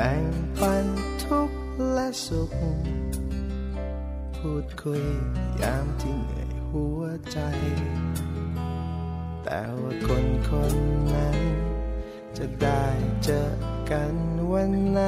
แบ่งปันทุกและสุข พูดคุยยามที่เหนื่อยหัวใจ แต่ว่าคนคนนั้น จะได้เจอกันวันไหน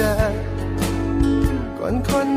เจอคนคน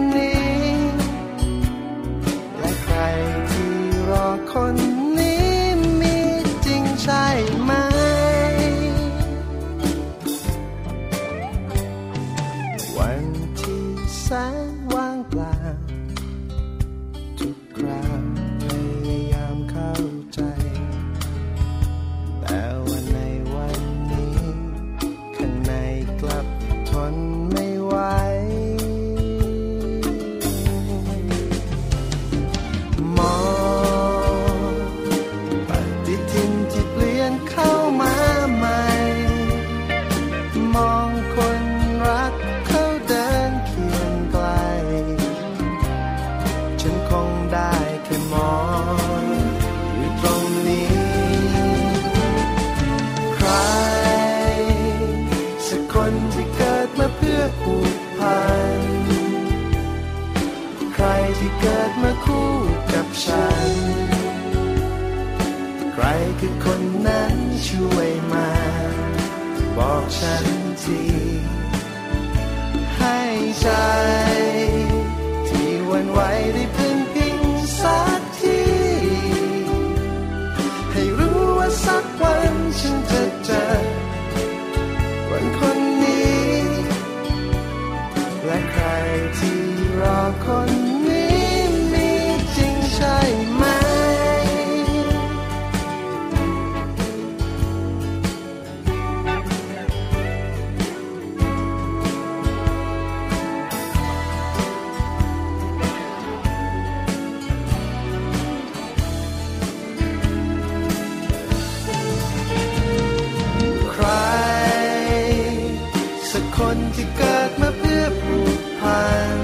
คนที่เกิดมาเพื่อผูกพัน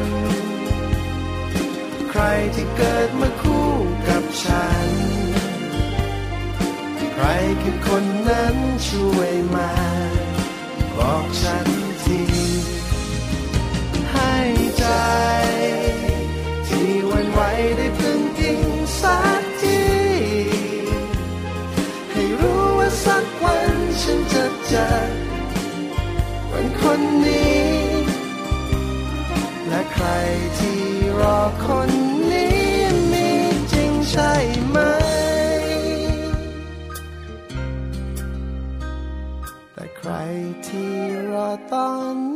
ใครที่เกิดมาคู่กับฉัน ใครคือคนนั้นช่วยมา บอกฉัน คนนี้มีจริงใช่ไหม แต่ใครที่รอตอน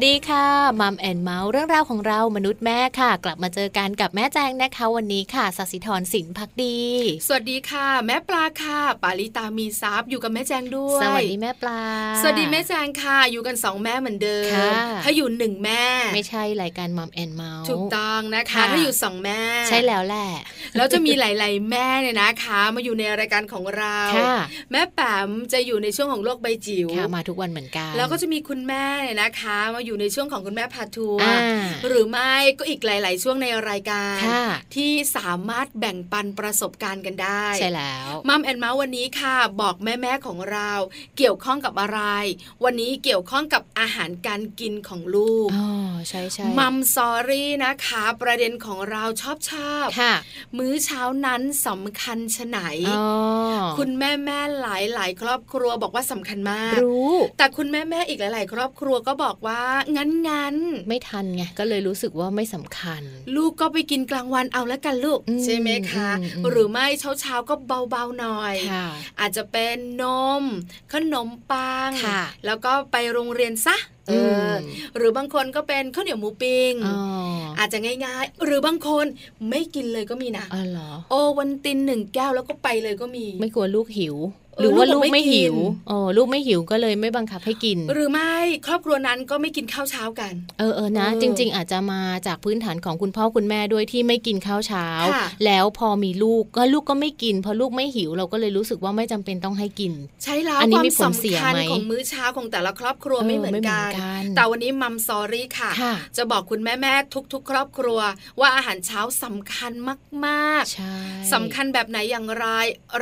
สวัสดีค่ะ Mom and Mouth เรื่องราวของเรามนุษย์แม่ค่ะ กลับมาเจอกันกับแม่แจงนะคะ วันนี้ค่ะสัสิธรสินพักดี สวัสดีค่ะ แม่ปลาค่ะปาลิตามีซับอยู่กับแม่แจงด้วยสวัสดีแม่ปลา สวัสดีแม่แจงค่ะ อยู่กันสองแม่เหมือนเดิมค่ะถ้าอยู่หนึ่งแม่ ไม่ใช่รายการ Mom and Mouth ถูกต้องนะคะค่ะถ้าอยู่สองแม่ ใช่แล้วแหละแล้วจะมีหลาย ๆ แม่เนี่ยนะคะ มาอยู่ในรายการของเราค่ะแม่แปมจะอยู่ในช่วงของโลกใบจิ๋วค่ะมาทุกวันเหมือนกันแล้วก็จะมีคุณแม่เนี่ยนะคะมาอยู่ในช่วงของคุณแม่พาทัวร์อ่าหรือไม่ก็อีกหลาย ๆ ช่วงในรายการค่ะที่สามารถแบ่งปันประสบการณ์กันได้ใช่แล้วมัมแอนเมาส์วันนี้ค่ะ บอกแม่ ๆ ของเรา เกี่ยวข้องกับอะไร วันนี้เกี่ยวข้องกับอาหารการกินของลูกอ๋อใช่ใช่มัมซอรี่นะคะ ประเด็นของเราชอบชอบค่ะมื้อเช้านั้นสำคัญชะไหนอ๋อคุณแม่แม่ๆหลายหลายๆครอบครัวบอกว่าสำคัญมากรู้ แต่คุณแม่แม่ๆอีกหลาย ๆ ครอบครัวก็บอกว่างั้นงั้นๆไม่ทันไงก็เลยรู้สึกว่าไม่สำคัญ ลูกก็ไปกินกลางวันเอาแล้วกันลูกอืมใช่ไหมคะอืมอืมหรือไม่เช้าเช้าๆก็เบาๆหน่อยค่ะอาจจะเป็นนม ขนมปังค่ะแล้วก็ไปโรงเรียนซะเอออมหรือบางคนก็เป็นข้าวเหนียวหมูปิ้งอ๋ออาจจะง่ายๆ หรือบางคนไม่กินเลยก็มีนะอ๋อเหรอโอวันตินหนึ่งแก้วแล้วก็ไปเลยก็มี ไม่กลัวลูกหิวเออ หรือว่าลูลูกกไม่ไม่กิหินวอ๋อลูกไม่หิวก็เลยไม่บังคับให้กิน หรือไม่ครอบครัวนั้นก็ไม่กินข้าวเช้ากัน เออเออนะเออจริง ๆ อาจจะมาจากพื้นฐานของคุณพ่อคุณแม่ด้วยที่ไม่กินข้าวเช้าค่ะแล้วพอมีลูกก็ลูกก็ไม่กินพอลูกไม่หิวเราก็เลยรู้สึกว่าไม่จำเป็นต้องให้กิน ใช่แล้วอันนี้ความมีผลเสียสำคัญไหมของมื้อเช้าของแต่ละครอบครัวเออไม่เหมือนไม่เหมืกัอนนกัน แต่วันนี้มัมซอรี่ค่ะค่ะจะบอกคุณแม่แม่ๆทุก ๆ ครอบครัว ว่าอาหารเช้าสำคัญมากใช่ๆสำคัญแบบไหนอย่างไร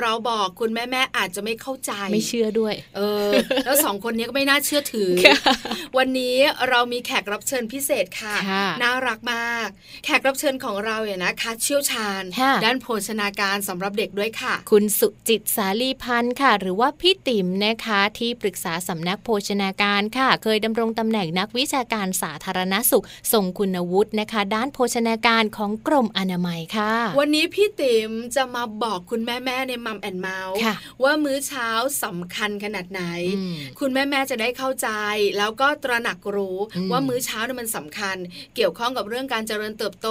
เราบอกคุณแม่แม่ๆอาจจะไม่เข้าใจ ไม่เชื่อด้วย เออ แล้วสองคนนี้ก็ไม่น่าเชื่อถือ วันนี้เรามีแขกรับเชิญพิเศษค่ะค่ะน่ารักมาก แขกรับเชิญของเราเนี่ยนะคะเชี่ยวชาญค่ะด้านโภชนาการสำหรับเด็กด้วยค่ะ คุณสุจิตสาลีพันธ์ค่ะ หรือว่าพี่ติ๋มนะคะที่ปรึกษาสำนักโภชนาการค่ะ เคยดำรงตำแหน่งนักวิชาการสาธารณสุขทรงคุณวุฒินะคะ ด้านโภชนาการของกรมอนามัยค่ะ วันนี้พี่ติ๋มจะมาบอกคุณแม่แม่ๆใน Mom and Mouth ค่ะว่ามื้อเช้าสำคัญขนาดไหนอืมคุณแม่แม่ๆจะได้เข้าใจ แล้วก็ตระหนักรู้อืมว่ามื้อเช้าเนี่ยมันสำคัญ เกี่ยวข้องกับเรื่องการเจริญเติบโต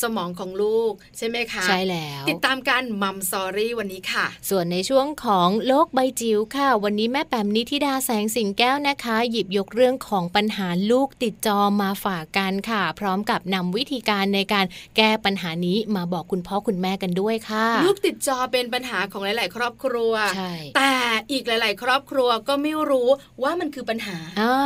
สมองของลูก ใช่ไหมคะใช่แล้ว ติดตามกัน Mom Story วันนี้ค่ะ ส่วนในช่วงของโลกใบจิ๋วค่ะ วันนี้แม่แปมนิธิดาแสงสิงแก้วนะคะ หยิบยกเรื่องของปัญหาลูกติดจอมาฝากกันค่ะ พร้อมกับนำวิธีการในการแก้ปัญหานี้มาบอกคุณพ่อคุณแม่กันด้วยค่ะ ลูกติดจอเป็นปัญหาของหลาย ๆ ครอบครัวใช่แต่อีกหลาย ๆ ครอบครัวก็ไม่รู้ว่ามันคือปัญหาอ่า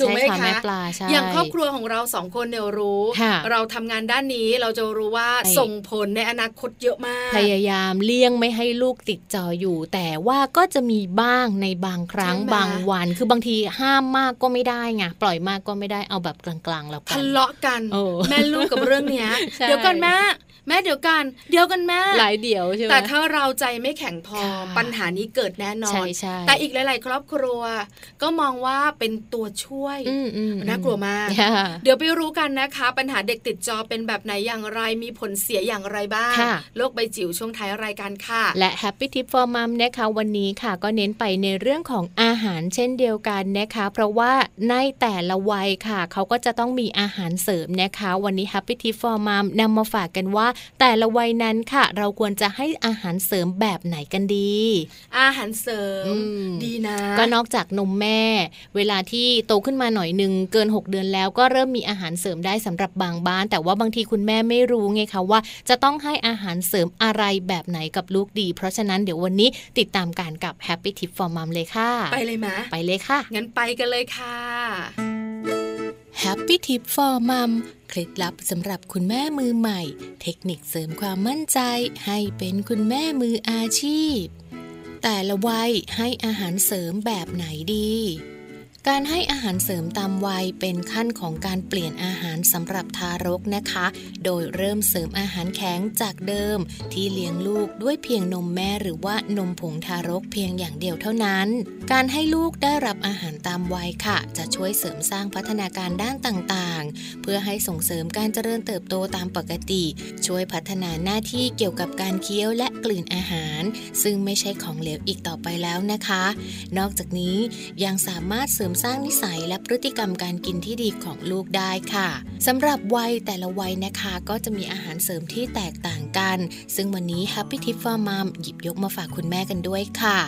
ถูกใช่ไหมค่ะคะแม่ปลาใช่อย่างครอบครัวของเราสองคนเนี่ยรู้ค่ะเราทำงานด้านนี้เราจะรู้ว่าใช่ส่งผลในอนาคตเยอะมาก พยายามเลี่ยงไม่ให้ลูกติดจออยู่ แต่ว่าก็จะมีบ้างในบางครั้งใช่ไหมบางวัน คือบางทีห้ามมากก็ไม่ได้ไงปล่อยมากก็ไม่ได้เอาแบบกลาง ๆ แล้วกัทะนเลาะกันโอ้แม่ลูกกับเรื่องเนี้ยใช่เดี๋ยวกันแม่แม่เดี๋ยวกัน เดี๋ยวกันแม่หลายเดี๋ยวใช่ไหมแต่ถ้าเราใจไม่แข็งพอค่ะปัญหานี้เกิดแน่นอใช่นใช่แต่อีกหลาย ๆ ครอบครัว ก็มองว่าเป็นตัวช่วยอืมอืมน่ากลัวมากค่ะเดี๋ยวไปรู้กันนะคะ ปัญหาเด็กติดจอเป็นแบบไหนอย่างไรมีผลเสียอย่างไรบ้างค่ะโลกใบจิ๋วช่วงท้ายรายการค่ะ และ Happy Tip for Mom นะคะวันนี้ค่ะก็เน้นไปในเรื่องของอาหารเช่นเดียวกันนะคะ เพราะว่าในแต่ละวัยค่ะ เขาก็จะต้องมีอาหารเสริมนะคะ วันนี้ Happy Tip for Mom นำมาฝากกันว่า แต่ละวัยนั้นค่ะ เราควรจะให้อาหารเสริมแบบไหนกันดีอาหารเสริมอืมดีนะ ก็นอกจากนมแม่ เวลาที่โตขึ้นมาหน่อยหนึ่งเกิน 6 เดือนแล้วก็เริ่มมีอาหารเสริมได้สำหรับบางบ้าน แต่ว่าบางทีคุณแม่ไม่รู้ไงคะว่า จะต้องให้อาหารเสริมอะไรแบบไหนกับลูกดี เพราะฉะนั้นเดี๋ยววันนี้ติดตามการกับ Happy Tip for Mom เลยค่ะ ไปเลยมะไปเลยค่ะ งั้นไปกันเลยค่ะ Happy Tip for Mom เคล็ดลับสำหรับคุณแม่มือใหม่ เทคนิคเสริมความมั่นใจให้เป็นคุณแม่มืออาชีพ แต่ละวัยให้อาหารเสริมแบบไหนดี การให้อาหารเสริมตามวัยเป็นขั้นของการเปลี่ยนอาหารสำหรับทารกนะคะ โดยเริ่มเสริมอาหารแข็งจากเดิม ที่เลี้ยงลูกด้วยเพียงนมแม่หรือว่านมผงทารกเพียงอย่างเดียวเท่านั้น การให้ลูกได้รับอาหารตามวัยค่ะ จะช่วยเสริมสร้างพัฒนาการด้านต่างๆ เพื่อให้ส่งเสริมการเจริญเติบโตตามปกติ ช่วยพัฒนาหน้าที่เกี่ยวกับการเคี้ยวและกลืนอาหาร ซึ่งไม่ใช่ของเหลวอีกต่อไปแล้วนะคะ นอกจากนี้ยังสามารถเสริมสร้างนิสัยและพฤติกรรมการกินที่ดีของลูกได้ค่ะสำหรับวัยแต่ละวัยนะคะก็จะมีอาหารเสริมที่แตกต่างกัน ซึ่งวันนี้ Happy Tip for Mom หยิบยกมาฝากคุณแม่กันด้วยค่ะ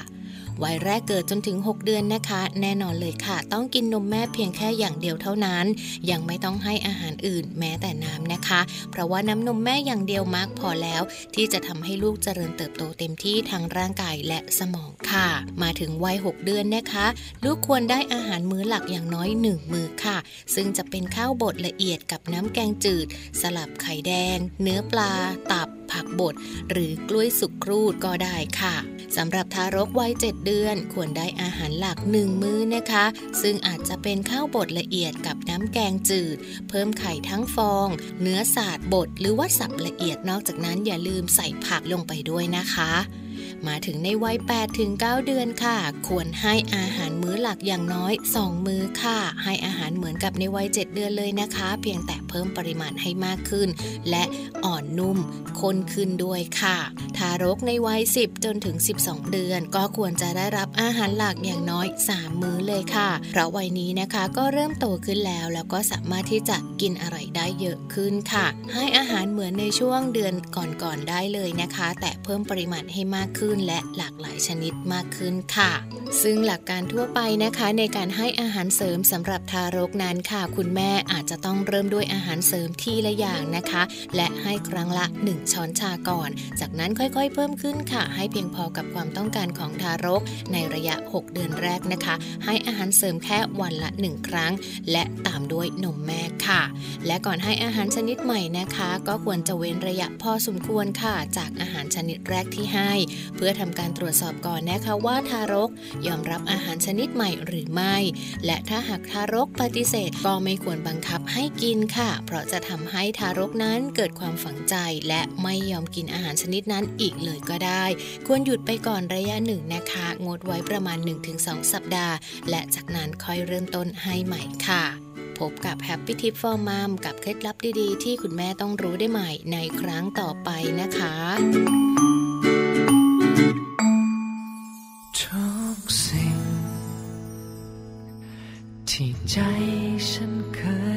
วัยแรกเกิดจนถึง 6 เดือนนะคะ แน่นอนเลยค่ะ ต้องกินนมแม่เพียงแค่อย่างเดียวเท่านั้น ยังไม่ต้องให้อาหารอื่นแม้แต่น้ำนะคะ เพราะว่าน้ำนมแม่อย่างเดียวมากพอแล้ว ที่จะทำให้ลูกเจริญเติบโตเต็มที่ทางร่างกายและสมองค่ะ มาถึงวัย 6 เดือนนะคะ ลูกควรได้อาหารมื้อหลักอย่างน้อย 1 มื้อค่ะ ซึ่งจะเป็นข้าวบดละเอียดกับน้ำแกงจืด สลับไข่แดง เนื้อปลา ตับ ผักบดหรือกล้วยสุกครูดก็ได้ค่ะสำหรับทารกวัย 7 เดือนควรได้อาหารหลักหนึ่งมื้อนะคะ ซึ่งอาจจะเป็นข้าวบดละเอียดกับน้ำแกงจืด เพิ่มไข่ทั้งฟอง เนื้อสาดบดหรือว่าสับละเอียดนอกจากนั้นอย่าลืมใส่ผักลงไปด้วยนะคะ มาถึงในวัย8ถึง9เดือนค่ะ ควรให้อาหารมื้อหลักอย่างน้อย 2 มื้อค่ะ ให้อาหารเหมือนกับในวัย 7 เดือนเลยนะคะ เพียงแต่เพิ่มปริมาณให้มากขึ้น และอ่อนนุ่มข้นขึ้นด้วยค่ะ ทารกในวัย 10 จนถึง 12 เดือน ก็ควรจะได้รับอาหารหลักอย่างน้อย 3 มื้อเลยค่ะ เพราะวัยนี้นะคะก็เริ่มโตขึ้นแล้ว แล้วก็สามารถที่จะกินอะไรได้เยอะขึ้นค่ะ ให้อาหารเหมือนในช่วงเดือนก่อนๆได้เลยนะคะ แต่เพิ่มปริมาณให้มากขึ้นและหลากหลายชนิดมากขึ้นค่ะ ซึ่งหลักการทั่วไปนะคะในการให้อาหารเสริมสำหรับทารกนั้นค่ะ คุณแม่อาจจะต้องเริ่มด้วยอาหารเสริมทีละอย่างนะคะ และให้ครั้งละ 1 ช้อนชาก่อน จากนั้นค่อยๆ เพิ่มขึ้นค่ะ ให้เพียงพอกับความต้องการของทารก ในระยะ 6 เดือนแรกนะคะ ให้อาหารเสริมแค่วันละ 1 ครั้ง และตามด้วยนมแม่ค่ะ และก่อนให้อาหารชนิดใหม่นะคะ ก็ควรจะเว้นระยะพอสมควรค่ะ จากอาหารชนิดแรกที่ให้พื่อทำการตรวจสอบก่อนนะคะว่าทารกยอมรับอาหารชนิดใหม่หรือไม่ และถ้าหากทารกปฏิเสธก็ไม่ควรบังคับให้กินค่ะ เพราะจะทำให้ทารกนั้นเกิดความฝังใจ และไม่ยอมกินอาหารชนิดนั้นอีกเลยก็ได้ ควรหยุดไปก่อนระยะหนึ่งนะคะ งดไว้ประมาณ 1-2 สัปดาห์ และจากนั้นค่อยเริ่มต้นให้ใหม่ค่ะพบกับ Happy Tip for Mom กับเคล็ดลับดีๆ ที่คุณแม่ต้องรู้ได้ใหม่ในครั้งต่อไปนะคะ ทุกสิ่ง ที่ใจฉันเคย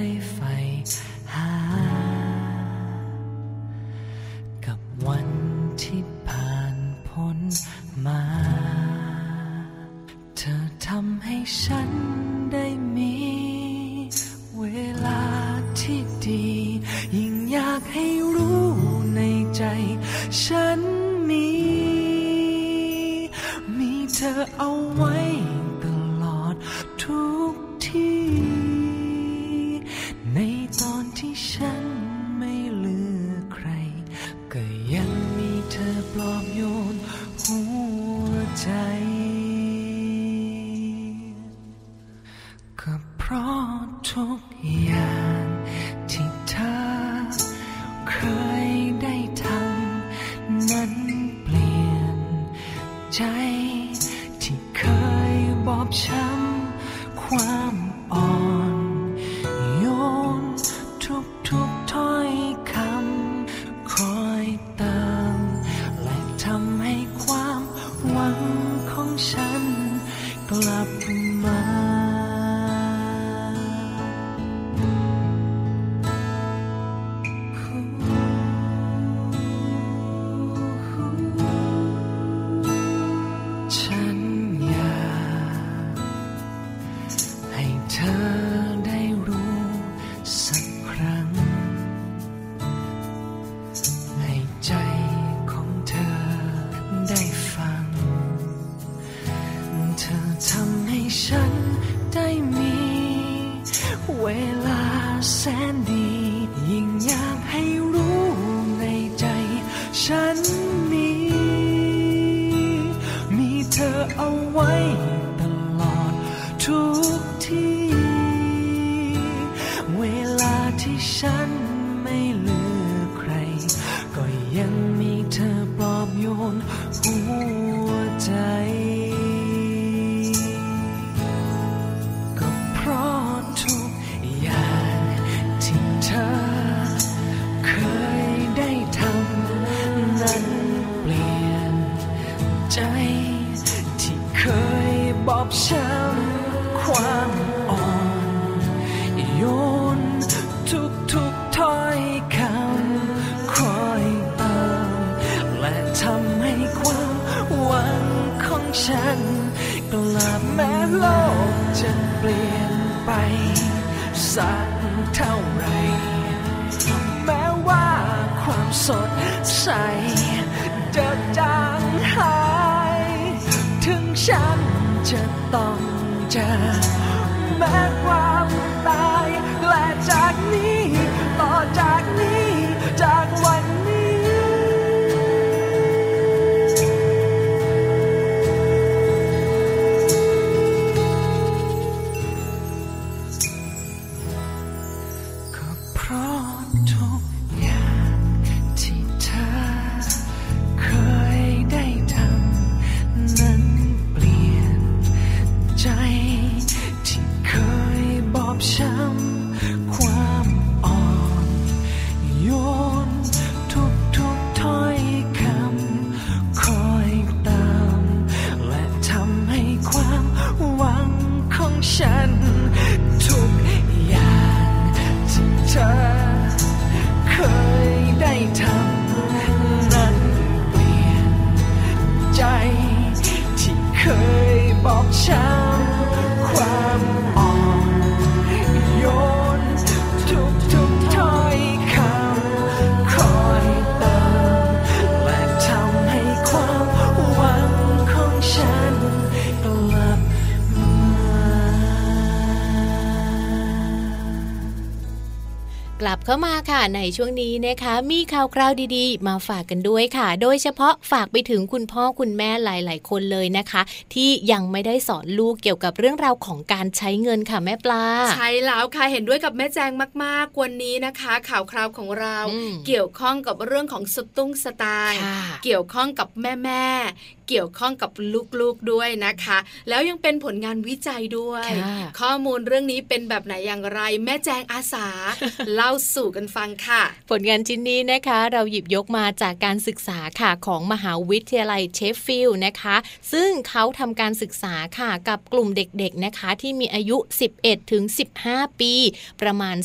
ฉัน ข ลับเข้ามาค่ะในช่วงนี้นะคะ มีข่าวคราวดีๆ มาฝากกันด้วยค่ะ โดยเฉพาะฝากไปถึงคุณพ่อคุณแม่หลาย ๆ คนเลยนะคะ ที่ยังไม่ได้สอนลูกเกี่ยวกับเรื่องราวของการใช้เงินค่ะแม่ปลา ใช่แล้วค่ะเห็นด้วยกับแม่แจงมากๆ วันนี้นะคะ ข่าวคราวของเราอืมเกี่ยวข้องกับเรื่องของสตุ้งสตางค์ค่ะเกี่ยวข้องกับแม่แม่ๆเกี่ยวข้องกับลูกๆด้วยนะคะ แล้วยังเป็นผลงานวิจัยด้วยค่ะข้อมูลเรื่องนี้เป็นแบบไหนอย่างไร แม่แจงอาสา เล่าสู่กันฟังค่ะ ผลงานชิ้นนี้นะคะ เราหยิบยกมาจากการศึกษาค่ะของมหาวิทยาลัยเชฟฟิลด์นะคะ ซึ่งเขาทำการศึกษาค่ะกับกลุ่มเด็กๆนะคะ ที่มีอายุ 11ถึง15 ปี ประมาณ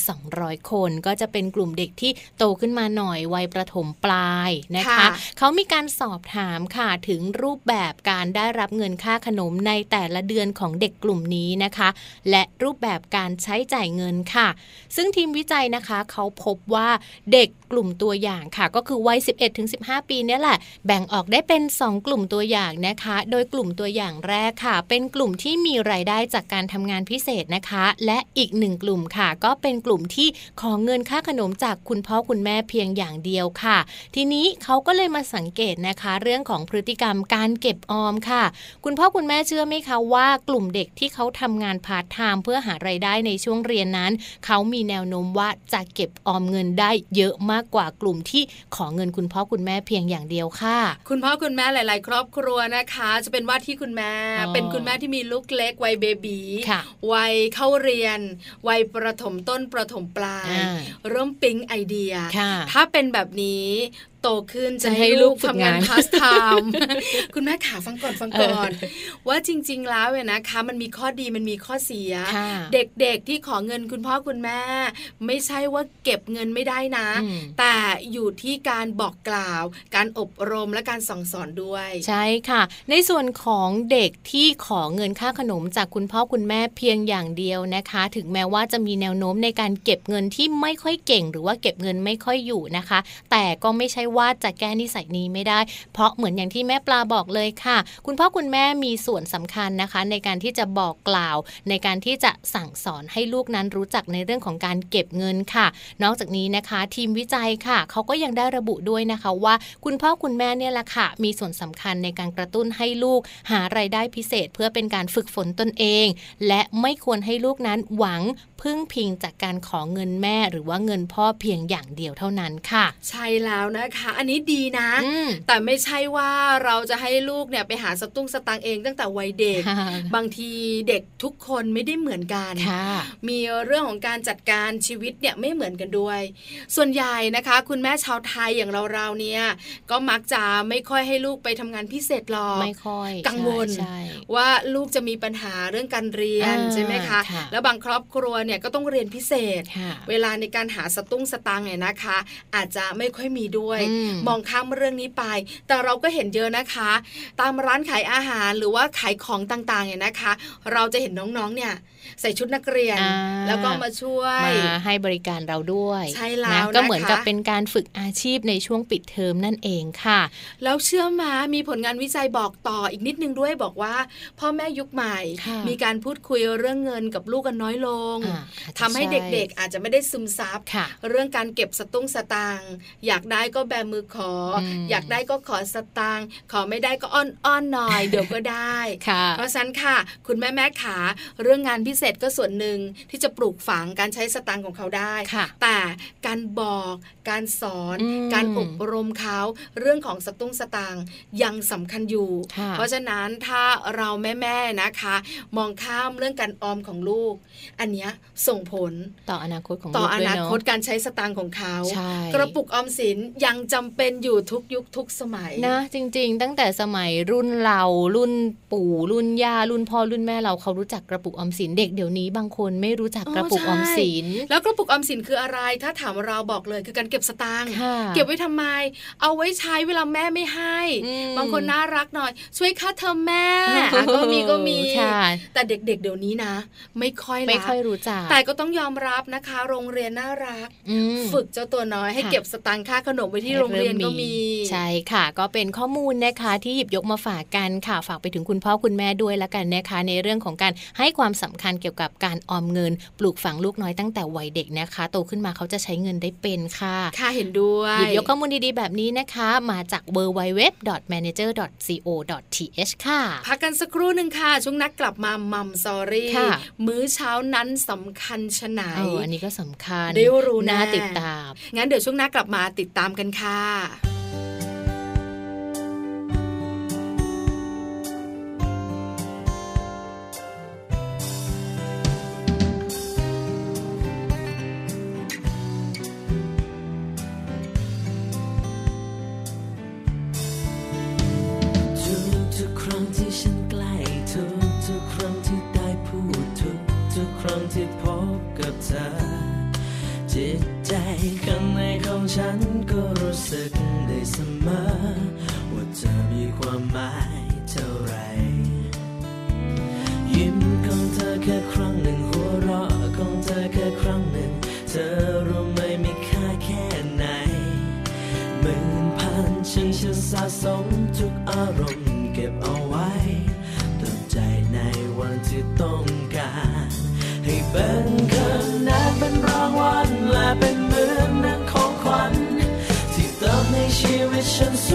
3,200 คน ก็จะเป็นกลุ่มเด็กที่โตขึ้นมาหน่อยวัยประถมปลายนะคะค่ะเขามีการสอบถามค่ะถึงรูปแบบการได้รับเงินค่าขนมในแต่ละเดือนของเด็กกลุ่มนี้นะคะ และรูปแบบการใช้จ่ายเงินค่ะ ซึ่งทีมวิจัยนะคะเขาพบว่าเด็กกลุ่มตัวอย่างค่ะ ก็คือวัย 11-15 ปีเนี่ยแหละ แบ่งออกได้เป็น 2 กลุ่มตัวอย่างนะคะ โดยกลุ่มตัวอย่างแรกค่ะ เป็นกลุ่มที่มีรายได้จากการทำงานพิเศษนะคะ และอีกหนึ่งกลุ่มค่ะ ก็เป็นกลุ่มที่ขอเงินค่าขนมจากคุณพ่อคุณแม่เพียงอย่างเดียวค่ะ ทีนี้เขาก็เลยมาสังเกตนะคะ เรื่องของพฤติกรรมการเก็บออมค่ะ คุณพ่อคุณแม่เชื่อไหมคะว่ากลุ่มเด็กที่เขาทำงาน part time เพื่อหารายได้ในช่วงเรียนนั้น เขามีแนวโน้มว่าจะเก็บออมเงินได้เยอะมากกว่ากลุ่มที่ขอเงินคุณพ่อคุณแม่เพียงอย่างเดียวค่ะ คุณพ่อคุณแม่หลาย ๆ ครอบครัวนะคะ จะเป็นว่าที่คุณแม่อ๋อเป็นคุณแม่ที่มีลูกเล็กวัย baby ค่ะวัยเข้าเรียน วัยประถมต้นประถมปลายอ่าเริ่มปิ๊งไอเดียค่ะถ้าเป็นแบบนี้โตขึ้นจะจะให้ให้ลูลูกฝึกทำงานงาน part time คุณแม่ขาฟังก่อนฟังก่อน ว่าจริง ๆ แล้วเนี่ยนะคะ มันมีข้อดีมันมีข้อเสียค่ะเด็กๆที่ขอเงินคุณพ่อคุณแม่ ไม่ใช่ว่าเก็บเงินไม่ได้นะอืมแต่อยู่ที่การบอกกล่าว การอบรมและการสั่งสอนด้วย ใช่ค่ะ ในส่วนของเด็กที่ขอเงินค่าขนมจากคุณพ่อคุณแม่เพียงอย่างเดียวนะคะ ถึงแม้ว่าจะมีแนวโน้มในการเก็บเงินที่ไม่ค่อยเก่ง หรือว่าเก็บเงินไม่ค่อยอยู่นะคะ แต่ก็ไม่ใช่ว่าจะแก้นิสัยนี้ไม่ได้ เพราะเหมือนอย่างที่แม่ปลาบอกเลยค่ะ คุณพ่อคุณแม่มีส่วนสำคัญนะคะ ในการที่จะบอกกล่าว ในการที่จะสั่งสอนให้ลูกนั้นรู้จักในเรื่องของการเก็บเงินค่ะ นอกจากนี้นะคะ ทีมวิจัยค่ะเขาก็ยังได้ระบุด้วยนะคะว่า คุณพ่อคุณแม่เนี่ยแหละค่ะ มีส่วนสำคัญในการกระตุ้นให้ลูก หารายได้พิเศษ เพื่อเป็นการฝึกฝนตนเอง และไม่ควรให้ลูกนั้นหวังพึ่งพิงจากการขอเงินแม่หรือว่าเงินพ่อเพียงอย่างเดียวเท่านั้นค่ะ ใช่แล้วนะคะอันนี้ดีนะอืมแต่ไม่ใช่ว่าเราจะให้ลูกเนี่ยไปหาสตุ้งสตางค์เองตั้งแต่วัยเด็ก บางทีเด็กทุกคนไม่ได้เหมือนกันค่ะมีเรื่องของการจัดการชีวิตเนี่ยไม่เหมือนกันด้วย ส่วนใหญ่นะคะ คุณแม่ชาวไทยอย่างเราๆเนี่ยก็มักจะไม่ค่อยให้ลูกไปทำงานพิเศษหรอกไม่ค่อยกังวลใช่ว่าลูกจะมีปัญหาเรื่องการเรียนอ่าใช่ไหมคะค่ะแล้วบางครอบครัวเนี่ยก็ต้องเรียนพิเศษค่ะเวลาในการหาสตุ้งสตางค์เนี่ยนะคะ อาจจะไม่ค่อยมีด้วยอือืมองข้ามเรื่องนี้ไป แต่เราก็เห็นเยอะนะคะ ตามร้านขายอาหารหรือว่าขายของต่างๆเนี่ยนะคะ เราจะเห็นน้องๆเนี่ย ใส่ชุดนักเรียนอ่าแล้วก็มาช่วยมาให้บริการเราด้วยใช่แล้วนะก็เหมือนนะคะกับเป็นการฝึกอาชีพในช่วงปิดเทอมนั่นเองค่ะ แล้วเชื่อมามีผลงานวิจัยบอกต่ออีกนิดนึงด้วยบอกว่า พ่อแม่ยุคใหม่ค่ะมีการพูดคุยเรื่องเงินกับลูกกันน้อยลงอ่าอาจจะทำให้ช่เด็กๆอาจจะไม่ได้ซึมซับค่ะเรื่องการเก็บสตุ้งสตางค์อยากได้ก็แบมือขออมอยากได้ก็ขอสตางค์ขอไม่ได้ก็อ้อนอ้อนๆหน่อยเดี๋ยวก็ได้ค่ะเพราะฉะนั้นค่ะ คุณแม่แม่ขาเรื่องงานพิเศษก็ส่วนหนึ่งที่จะปลูกฝังการใช้สตางค์ของเขาได้ค่ะแต่การบอกการสอนอืมการอบรมเขาเรื่องของสตุ้งสตางค์ยังสำคัญอยู่ค่ะเพราะฉะนั้นถ้าเราแม่ๆนะคะ มองข้ามเรื่องการออมของลูก อันเนี้ยส่งผลต่ออนาคตของต่อลูกอด้วยนาเนาะคตการใช้สตางค์ของเขาใช่กระปุกออมสินยังจำเป็นอยู่ทุกยุคทุกสมัยนะจริง ๆ ตั้งแต่สมัยรุ่นเรารุ่นปู่รุ่นย่ารุ่นพ่อรุ่นแม่เราเขารู้จักกระปุกออมสินเด็กเดี๋ยวนี้บางคนไม่รู้จักกระปุกออมสิน แล้วกระปุกออมสินคืออะไร ถ้าถามเราบอกเลยคือการเก็บสตางค์ค่ะเก็บไว้ทำไม เอาไว้ใช้เวลาแม่ไม่ให้อืมบางคนน่ารักหน่อย ช่วยค่าเทอมแม่อะก็มีก็มีค่ะแต่เด็กๆเดี๋ยวนี้นะ ไม่ค่อยละไม่ค่อยรู้จัก แต่ก็ต้องยอมรับนะคะ โรงเรียนน่ารักอืมฝึกเจ้าตัวน้อยให้ค่ะเก็บสตางค์ค่าขนมไว้ที่โรงเรียนก็มี ใช่ค่ะ ก็เป็นข้อมูลนะคะที่หยิบยกมาฝากกันค่ะฝากไปถึงคุณพ่อคุณแม่ด้วยละกันนะคะในเรื่องของการให้ความสำคัญเกี่ยวกับการออมเงิน ปลูกฝังลูกน้อยตั้งแต่วัยเด็กนะคะ โตขึ้นมาเขาจะใช้เงินได้เป็นค่ะ ค่ะเห็นด้วยหยิบยกข้อมูลดีๆ แบบนี้นะคะ มาจาก www.manager.co.th ค่ะ พักกันสักครู่หนึ่งค่ะ ช่วงนักกลับมามัมซอรี่ค่ะมื้อเช้านั้นสำคัญชะไหนเอออันนี้ก็สำคัญได้รู้แน่น่าติดตาม งั้นเดี๋ยวช่วงหน้ากลับมาติดตามกันค่ะ ที่พบกับเธอ จิตใจข้างในของฉันก็รู้สึกได้เสมอ ว่าเธอมีความหมายเท่าไร ยิ้มของเธอแค่ครั้งหนึ่งหัวเราะของเธอแค่ครั้งหนึ่ง เธอรู้ไหมมีค่าแค่ไหนหมื่นพันฉันจะสะสมทุกอารมณ์เก็บเอา เป็นคะแนนเป็นรางวัลและเป็นเหมือนหนังของขวัญที่เติมในชีวิตฉันส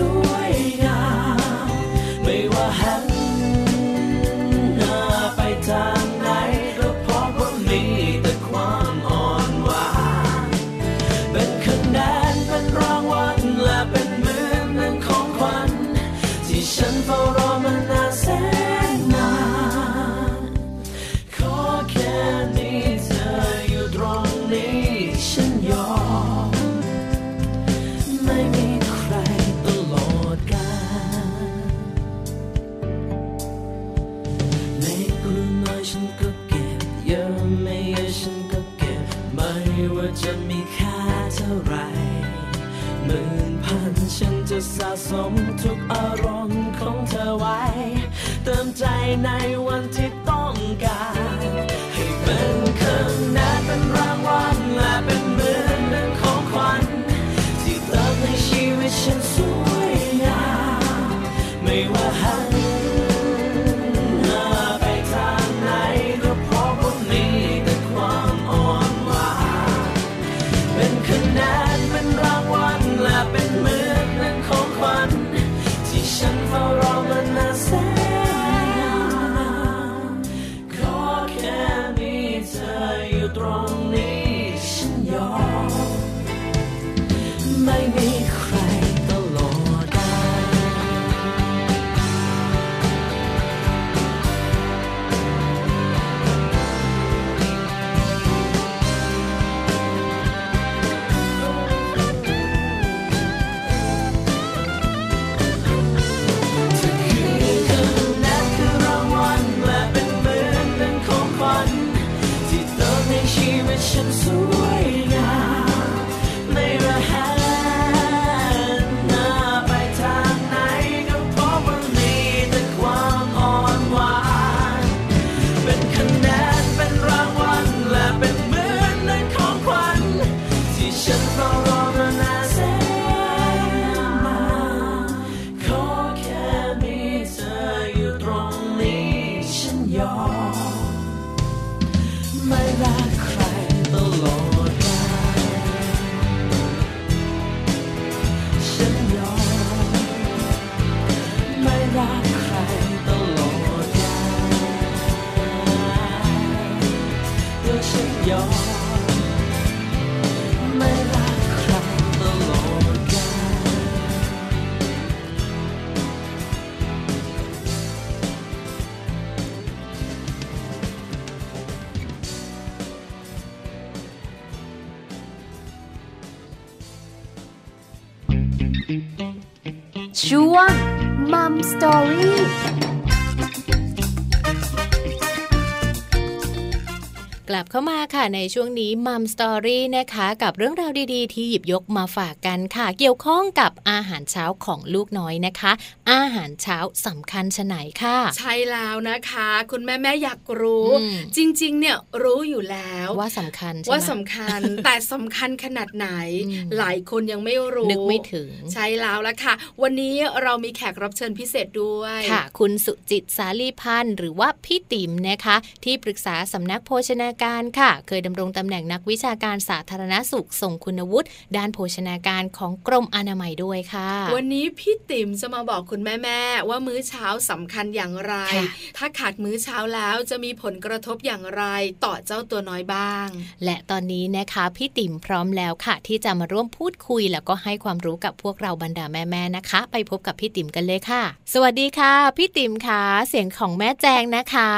ในช่วงนี้มัมสตอรี่นะคะ กับเรื่องราวดีๆ ที่หยิบยกมาฝากกันค่ะ เกี่ยวข้องกับอาหารเช้าของลูกน้อยนะคะ อาหารเช้าสำคัญชะไหนค่ะ ใช่แล้วนะคะ คุณแม่แม่อยากรู้อืมจริง ๆ เนี่ยรู้อยู่แล้วว่าสำคัญใช่ไหมว่าสำคัญแต่สำคัญขนาดไหนอืมหลายคนยังไม่รู้นึกไม่ถึง ใช่แล้วละค่ะ วันนี้เรามีแขกรับเชิญพิเศษด้วยค่ะ คุณสุจิตสาลีพันธ์หรือว่าพี่ติ๋มนะคะ ที่ปรึกษาสำนักโภชนาการค่ะ เคยดำรงตำแหน่งนักวิชาการสาธารณสุขส่งคุณวุฒิด้านโภชนาการของกรมอนามัยด้วยค่ะ วันนี้พี่ติ๋มจะมาบอกคุณแม่แม่ๆว่ามื้อเช้าสำคัญอย่างไรค่ะถ้าขาดมื้อเช้าแล้วจะมีผลกระทบอย่างไรต่อเจ้าตัวน้อยบ้าง และตอนนี้นะคะพี่ติ๋มพร้อมแล้วค่ะ ที่จะมาร่วมพูดคุย แล้วก็ให้ความรู้กับพวกเราบรรดาแม่ๆนะคะ ไปพบกับพี่ติ๋มกันเลยค่ะ สวัสดีค่ะ พี่ติ๋มค่ะเสียงของแม่แจงนะคะ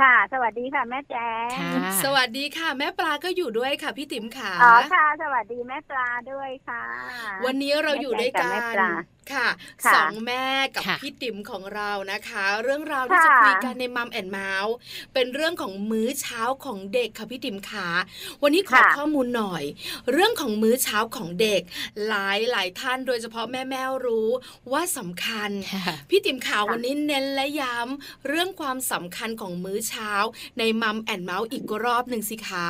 ค่ะ สวัสดีค่ะแม่แจ๊ค่ะสวัสดีค่ะแม่ปลาก็อยู่ด้วยค่ะพี่ติ๋มขาอ๋อค่ะ สวัสดีแม่ปลาด้วยค่ะ วันนี้เราอยู่ด้วยกัแม่น แจงกับแม่ปลาค่ะค่ะสองแม่กับค่ะพี่ติ๋มของเรานะคะ เรื่องราวที่ค่ะจะคุยกันในมัมแอนเมาส์เป็นเรื่องของมื้อเช้าของเด็กค่ะพี่ติ๋มขาวันนี้ขอค่ะข้อมูลหน่อย เรื่องของมื้อเช้าของเด็ก หลายหลายท่านโดยเฉพาะแม่แม่ๆรู้ว่าสำคัญค่ะพี่ติ๋มข่าวค่ะวันนี้เน้นและย้ำเรื่องความสำคัญของมื้อเช้า ในมัมแอนเมาส์อีกรอบหนึ่งสิคะ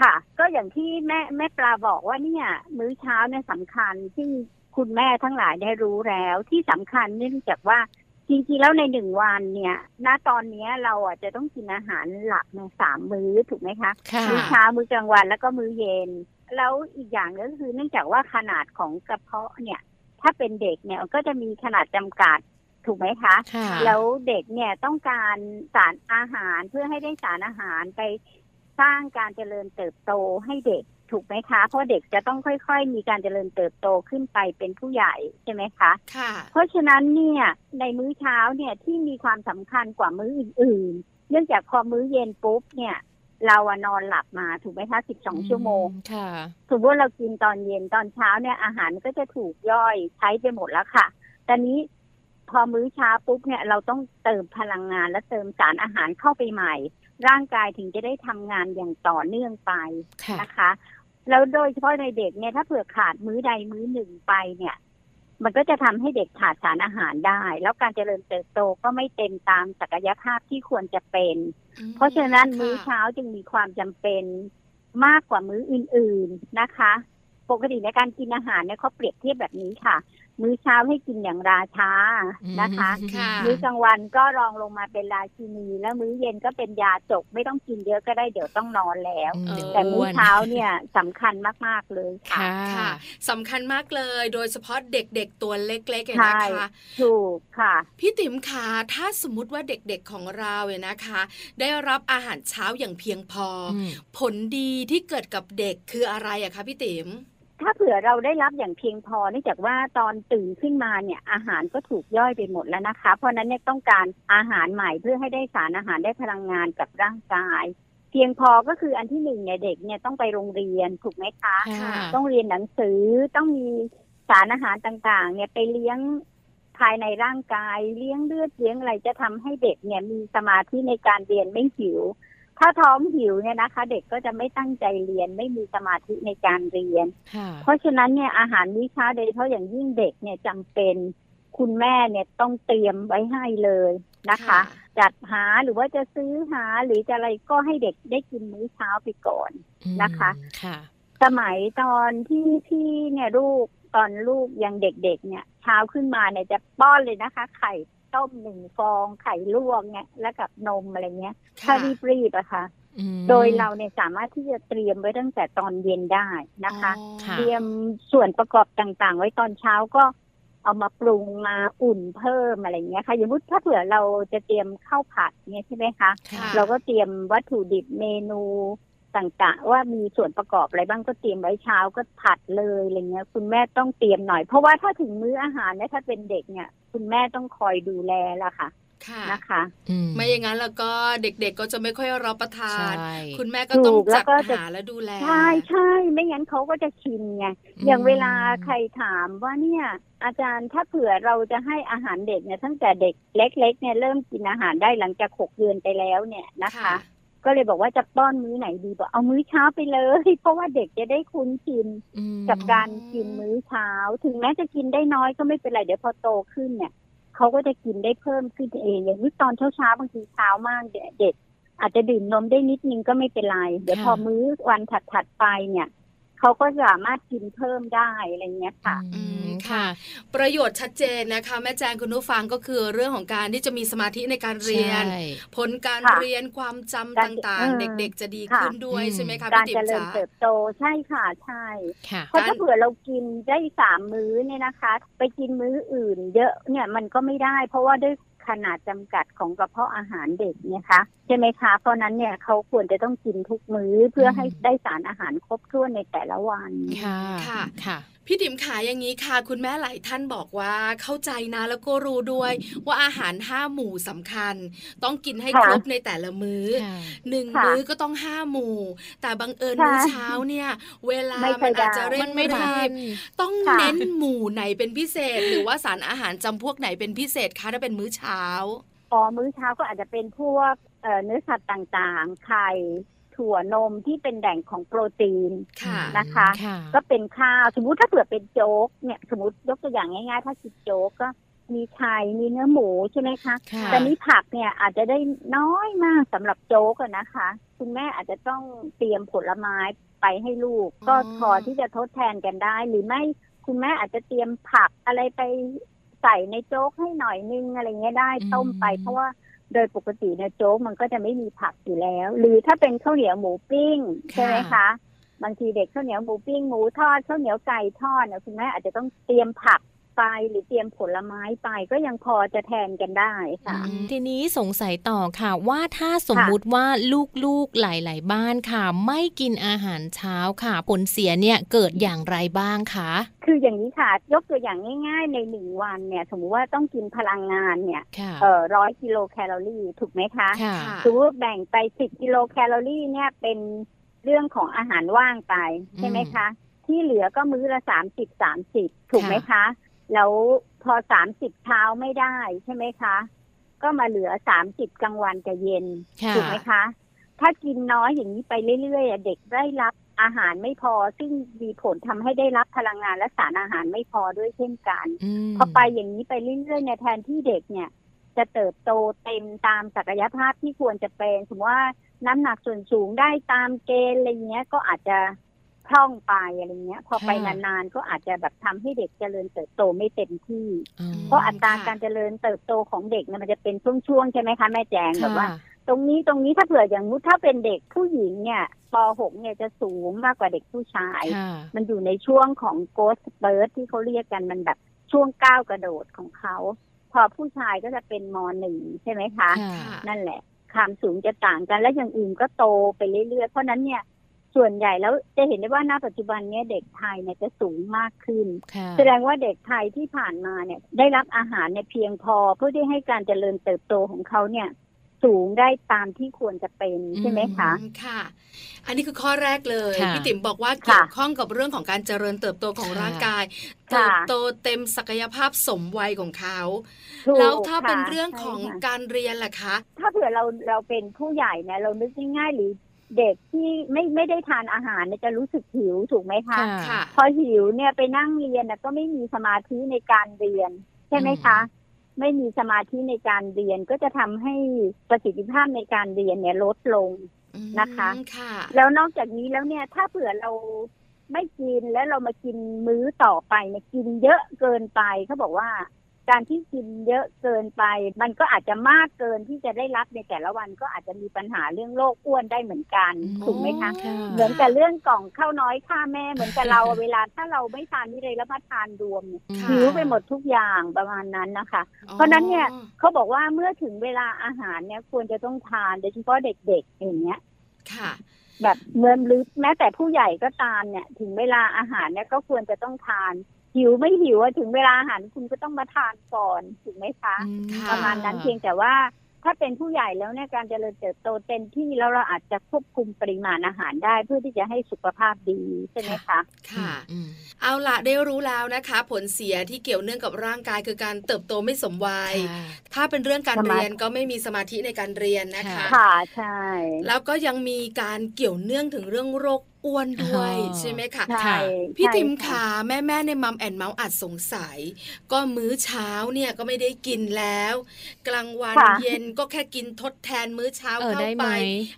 ค่ะ ก็อย่างที่แม่แม่ปลาบอกว่าเนี่ย มื้อเช้าเนี่ยสำคัญซึ่ง คุณแม่ทั้งหลายได้รู้แล้วที่สำคัญเนื่องจากว่าจริงๆแล้วในหนึ่งวันเนี่ย ณ ตอนเนี้ยเราอะจะต้องกินอาหารหลักในสามมื้อถูกไหมคะค่ะมื้อเช้า มื้อกลางวัน แล้วก็มื้อเย็น แล้วอีกอย่างหนึงก็คือเนื่องจากว่าขนาดของกระเพาะเนี่ย ถ้าเป็นเด็กเนี่ยก็จะมีขนาดจำกัดถูกไหมคะค่ะแล้วเด็กเนี่ยต้องการสารอาหารเพื่อให้ได้สารอาหารไปสร้างการเจริญเติบโตให้เด็ก ถูกไหมคะ เพราะเด็กจะต้องค่อย ๆ มีการเจริญเติบโตขึ้นไปเป็นผู้ใหญ่ใช่ไหมคะค่ะเพราะฉะนั้นเนี่ยในมื้อเช้าเนี่ยที่มีความสำคัญกว่ามื้ออื่น ๆ เนื่องจากพอมื้อเย็นปุ๊บเนี่ยเราอะนอนหลับมาถูกไหมคะ12ชั่วโมงค่ะสมมติว่าเรากินตอนเย็นตอนเช้าเนี่ยอาหารก็จะถูกย่อยใช้ไปหมดแล้วค่ะ ตอนนี้พอมื้อเช้าปุ๊บเนี่ยเราต้องเติมพลังงานและเติมสารอาหารเข้าไปใหม่ ร่างกายถึงจะได้ทำงานอย่างต่อเนื่องไปค่ะนะคะ แล้วโดยเฉพาะในเด็กเนี่ยถ้าเผื่อขาดมื้อใดมื้อหนึ่งไปเนี่ย มันก็จะทำให้เด็กขาดสารอาหารได้ แล้วการเจริญเติบโตก็ไม่เต็มตามศักยภาพที่ควรจะเป็น เพราะฉะนั้นมื้อเช้าจึงมีความจำเป็นมากกว่ามื้ออื่น ๆนะคะ ปกติในการกินอาหารเนี่ยเขาเปรียบเทียบแบบนี้ค่ะ มื้อเช้าให้กินอย่างราช้านะคะค่ะมื้อกลางวันก็รองลงมาเป็นราชินี แล้วมื้อเย็นก็เป็นยาจกไม่ต้องกินเยอะก็ได้เดี๋ยวต้องนอนแล้วอืมเดี๋ยวแต่มื้อวนเช้าเนี่ยสำคัญมาก ๆ เลยค่ะค่ะค่ะสำคัญมากเลย โดยเฉพาะเด็กๆตัวเล็กๆเนี่ยใช่นะคะถูกค่ะ พี่ติ๋มคะถ้าสมมติว่าเด็กๆของเราเนี่ยนะคะ ได้รับอาหารเช้าอย่างเพียงพอออืมผลดีที่เกิดกับเด็กคืออะไรอะคะพี่ติ๋ม ถ้าเผื่อเราได้รับอย่างเพียงพอเนื่องจากว่าตอนตื่นขึ้นมาเนี่ยอาหารก็ถูกย่อยไปหมดแล้วนะคะ เพราะนั้นเนี่ยต้องการอาหารใหม่เพื่อให้ได้สารอาหารได้พลังงานกับร่างกาย เพียงพอก็คืออันที่หนึ่งเนี่ยเด็กเนี่ยต้องไปโรงเรียนถูกไหมคะ ต้องเรียนหนังสือต้องมีสารอาหารต่างๆ เนี่ยไปเลี้ยงภายในร่างกายเลี้ยงเลือดเลี้ยงอะไรจะทำให้เด็กเนี่ยมีสมาธิในการเรียนไม่หิว ถ้าท้องหิวเนี่ยนะคะ เด็กก็จะไม่ตั้งใจเรียนไม่มีสมาธิในการเรียนค่ะเพราะฉะนั้นเนี่ยอาหารมื้อเช้าโดยเฉพาะอย่างยิ่งเด็กเนี่ยจำเป็นคุณแม่เนี่ยต้องเตรียมไว้ให้เลยนะคะ จัดหาหรือว่าจะซื้อหาหรือจะอะไรก็ให้เด็กได้กินมื้อเช้าไปก่อนนะคะอืมค่ะ สมัยตอนที่พี่เนี่ยลูกตอนลูกยังเด็กๆเนี่ย เช้าขึ้นมาเนี่ยจะป้อนเลยนะคะ ไข่ ต้มหนึ่งฟองไข่ลวกเนี่ยแล้วกับนมอะไรเงี้ยถ้าค่ะรีบๆอะค่ะอืมโดยเราเนี่ยสามารถที่จะเตรียมไว้ตั้งแต่ตอนเย็นได้นะคะอ๋อค่ะเตรียมส่วนประกอบต่างๆ ไว้ตอนเช้าก็เอามาปรุงมาอุ่นเพิ่มอะไรเงี้ยค่ะอย่างมุติถ้าเผื่อเราจะเตรียมข้าวผัดเนี่ยใช่ไหมคะค่ะเราก็เตรียมวัตถุดิบเมนู ต่าง ๆ ว่ามีส่วนประกอบอะไรบ้างก็เตรียมไว้เช้าก็ผัดเลยอะไรเงี้ย คุณแม่ต้องเตรียมหน่อย เพราะว่าถ้าถึงมื้ออาหารเนี่ยถ้าเป็นเด็กเนี่ย คุณแม่ต้องคอยดูแลละค่ะค่ะนะคะอืไม่อย่างนั้นแล้วก็เด็กๆก็จะไม่ค่อยรับประทานใช่คุณแม่ก็ต้องถูกแล้จัวดก็จะหาและดูแล ใช่ใช่ไม่งั้นเขาก็จะชินไงอืมอย่างเวลาใครถามว่าเนี่ย อาจารย์ถ้าเผื่อเราจะให้อาหารเด็กเนี่ยตั้งแต่เด็กเล็ก ๆ เนี่ยเริ่มกินอาหารได้หลังจากหกเดือนไปแล้วเนี่ยนะคะค่ะ ก็เลยบอกว่าจะป้อนมื้อไหนดีบอกเอามื้อเช้าไปเลย เพราะว่าเด็กจะได้คุ้นชินอืมกับการกินมื้อเช้า ถึงแม้จะกินได้น้อยก็ไม่เป็นไรเดี๋ยวพอโตขึ้นเนี่ยเขาก็จะกินได้เพิ่มขึ้นเอง อย่างนี้ตอนเช้าเช้าๆบางทีเช้ามากเด็กอาจจะดื่มนมได้นิดนึงก็ไม่เป็นไร เดี๋ยวพอมื้อวันถัดๆไปเนี่ย เขาก็สามารถกินเพิ่มได้อะไรเงี้ยค่ะอืมอืมค่ะ ประโยชน์ชัดเจนนะคะ แม่แจงคุณผู้ฟังก็คือเรื่องของการที่จะมีสมาธิในการเรียนใช่ผลการค่ะเรียนความจำการต่างเอๆอเด็กๆ จะดีค่ะขึ้นด้วยอืมใช่ไหมคะการพี่ติ๋เจมริญจ๋าเติบโตใช่ค่ะใช่ค่ะเพราะถ้าเผื่อเรากินได้สามมื้อเนี่ยนะคะ ไปกินมื้ออื่น เยอะเนี่ยมันก็ไม่ได้ เพราะว่าด้วย ขนาดจำกัดของกระเพาะอาหารเด็กเนี่ยคะใช่ไหมคะ เพราะนั้นเนี่ยเขาควรจะต้องกินทุกมื้อเพื่อให้ได้สารอาหารครบถ้วนในแต่ละวันค่ะค่ะค่ะ พี่ติ๋มขาอย่างนี้ค่ะ คุณแม่หลายท่านบอกว่าเข้าใจนะแล้วก็รู้ด้วย ว่าอาหารห้าหมู่สำคัญ ต้องกินให้ค่ะครบในแต่ละมื้อค่ะหนึ่งค่ะมื้อก็ต้องห้าหมู่ แต่บังเอิญค่ะมื้อเช้าเนี่ย เวลาไม่เคมันยได้อาจจะเร่งมันไม่ทันรีบต้องค่ะเน้นหมู่ไหนเป็นพิเศษ หรือว่าสารอาหารจำพวกไหนเป็นพิเศษคะถ้าเป็นมื้อเช้าอ๋อมื้อเช้าก็อาจจะเป็นพวกเอ่อเนื้อสัตว์ต่างๆ ไข่ ถั่วนมที่เป็นแหล่งของโปรตีนค่ะนะคะค่ะก็เป็นข้าวสมมุติถ้าเผื่อเป็นโจ๊กเนี่ยสมมติยกตัวอย่างง่ายๆ ถ้ากินโจ๊กก็มีไข่มีเนื้อหมูใช่ไหมคะค่ะแต่นี้ผักเนี่ยอาจจะได้น้อยมากสำหรับโจ๊กอะนะคะ คุณแม่อาจจะต้องเตรียมผลไม้ไปให้ลูก ก็พอที่จะทดแทนกันได้ หรือไม่คุณแม่อาจจะเตรียมผักอะไรไปใส่ในโจ๊กให้หน่อยนึงอะไรเงี้ยได้อืมต้มไปเพราะว่า โดยปกติเนี่ยโจ๊กมันก็จะไม่มีผักอยู่แล้ว หรือถ้าเป็นข้าวเหนียวหมูปิ้งใช่ไหมคะบางทีเด็กข้าวเหนียวหมูปิ้งหมูทอดข้าวเหนียวไก่ทอดเนี่ยคุณแม่อาจจะต้องเตรียมผัก ไปหรือเตรียมผลไม้ไปก็ยังพอจะแทนกันได้ค่ะอืมทีนี้สงสัยต่อค่ะว่าถ้าสมมุติว่าลูกๆหลาย ๆ บ้านค่ะ ไม่กินอาหารเช้าค่ะ ผลเสียเนี่ยเกิดอย่างไรบ้างคะคืออย่างนี้ค่ะ ยกตัวอย่างง่าย ๆ ในหนึ่งวันเนี่ย สมมติว่าต้องกินพลังงานเนี่ยค่ะเอ่อร้อยกิโลแคลอรี่ถูกไหมคะค่ะค่ะสมมติว่าแบ่งไปสิบกิโลแคลอรี่เนี่ยเป็นเรื่องของอาหารว่างไปใช่ไหมคะ ที่เหลือก็มื้อละสามสิบสามสิบถูกไหมคะ แล้วพอสามสิบเช้าไม่ได้ใช่ไหมคะ ก็มาเหลือสามสิบกลางวันกับเย็นค่ะถูกไหมคะ ถ้ากินน้อยอย่างนี้ไปเรื่อยๆอะเด็กได้รับอาหารไม่พอ ซึ่งมีผลทำให้ได้รับพลังงานและสารอาหารไม่พอด้วยเช่นกันอืมพอไปอย่างนี้ไปเรื่อยๆเนี่ยแทนที่เด็กเนี่ย จะเติบโตเต็มตามศักยภาพที่ควรจะเป็นสมมติว่าน้ำหนักส่วนสูงได้ตามเกณฑ์อะไรเงี้ยก็อาจจะ พร่องไปอะไรเงี้ย พอไปค่ะนานๆก็อาจจะแบบทำให้เด็กเจริญเติบโตไม่เต็มที่อ๋อเพราะอัตราค่ะการเจริญเติบโตของเด็กเนี่ยมันจะเป็นช่วงๆใช่ไหมคะแม่แจงแบบว่าค่ะตรงนี้ตรงนี้ถ้าเผื่ออย่างนุถ้าเป็นเด็กผู้หญิงเนี่ยป .6 เนี่ยจะสูงมากกว่าเด็กผู้ชายค่ะมันอยู่ในช่วงของโกสเบิร์ดที่เขาเรียกกันมันแบบช่วงก้าวกระโดดของเขา พอผู้ชายก็จะเป็นมหนึ่งใช่ไหมคะค่ะค่ะนั่นแหละความสูงจะต่างกันและอย่างอื่นก็โตไปเรื่อยๆ เพราะฉะนั้นเนี่ย ส่วนใหญ่แล้วจะเห็นได้ว่าณปัจจุบันเนี้ยเด็กไทยเนี่ยจะสูงมากขึ้นค่ะแสดงว่าเด็กไทยที่ผ่านมาเนี่ยได้รับอาหารเนี่ยเพียงพอเพื่อที่ให้การเจริญเติบโตของเขาเนี่ยสูงได้ตามที่ควรจะเป็นใช่ไหมคะอืมค่ะ อันนี้คือข้อแรกเลยค่ะพี่ติ๋มบอกว่าค่ะเกี่ยวข้องกับเรื่องของการเจริญเติบโตของค่ะร่างกายค่ะเติบโตเต็มศักยภาพสมวัยของเขาถูกแล้วถ้าเป็นค่ะเรื่องของใช่ค่ะการเรียนล่ะคะ ถ้าเผื่อเราเราเป็นผู้ใหญ่เนี่ยเรานึกง่ายๆหรือ เด็กที่ไม่ไม่ได้ทานอาหารเนี่ยจะรู้สึกหิวถูกไหมคะค่ะค่ะพอหิวเนี่ยไปนั่งเรียนนะก็ไม่มีสมาธิในการเรียน ใช่ไหมคะ ไม่มีสมาธิในการเรียนก็จะทำให้ประสิทธิภาพในการเรียนเนี่ยลดลงอืมนะคะค่ะ แล้วนอกจากนี้แล้วเนี่ย ถ้าเผื่อเราไม่กินแล้วเรามากินมื้อต่อไปเนี่ยกินเยอะเกินไปเขาบอกว่า การที่กินเยอะเกินไป มันก็อาจจะมากเกินที่จะได้รับในแต่ละวันก็อาจจะมีปัญหาเรื่องโรคอ้วนได้เหมือนกันอืมถูกไหมคะค่ะเหมือนกับเรื่องกล่องข้าวน้อยค่าแม่เหมือนกับเราเวลาถ้าเราไม่ทานวิเลยแล้วมาทานรวมเนี่ยค่ะหิวไปหมดทุกอย่างประมาณนั้นนะคะ เพราะฉะนั้นเนี่ยเขาบอกว่าเมื่อถึงเวลาอาหารเนี่ยควรจะต้องทานโดยเฉพาะเด็กๆอย่างเงี้ยค่ะแบบเมื่อหรือแม้แต่ผู้ใหญ่ก็ตามเนี่ย ถึงเวลาอาหารเนี่ยก็ควรจะต้องทาน หหิวไม่หิวอะถึงเวลาอาหารคุณก็ต้องมาทานก่อนถูกไหมคะอืมค่ะประมาณนั้นเพียงแต่ว่าถ้าเป็นผู้ใหญ่แล้วเนี่ยการเจริญเติบโตเต็มที่แล้วเราอาจจะควบคุมปริมาณอาหารได้ เพื่อที่จะให้สุขภาพดีใช่ไหมคะค่ะอืมเอาละได้รู้แล้วนะคะ ผลเสียที่เกี่ยวเนื่องกับร่างกายคือการเติบโตไม่สมวัยค่ะถ้าเป็นเรื่องการสมาธิเรียนก็ไม่มีสมาธิในการเรียนนะคะ ค่ะใช่ แล้วก็ยังมีการเกี่ยวเนื่องถึงเรื่องโรคอ้วนด้วยอ๋อใช่ไหมคะใช่ค่ะพี่ใช่ติมค่ะขาแม่แม่ๆในมัมแอนเมาส์อาจสงสัย ก็มื้อเช้าเนี่ยก็ไม่ได้กินแล้ว กลางวันค่ะเย็นก็แค่กินทดแทนมื้อเช้าเออเข้าได้ไหไปม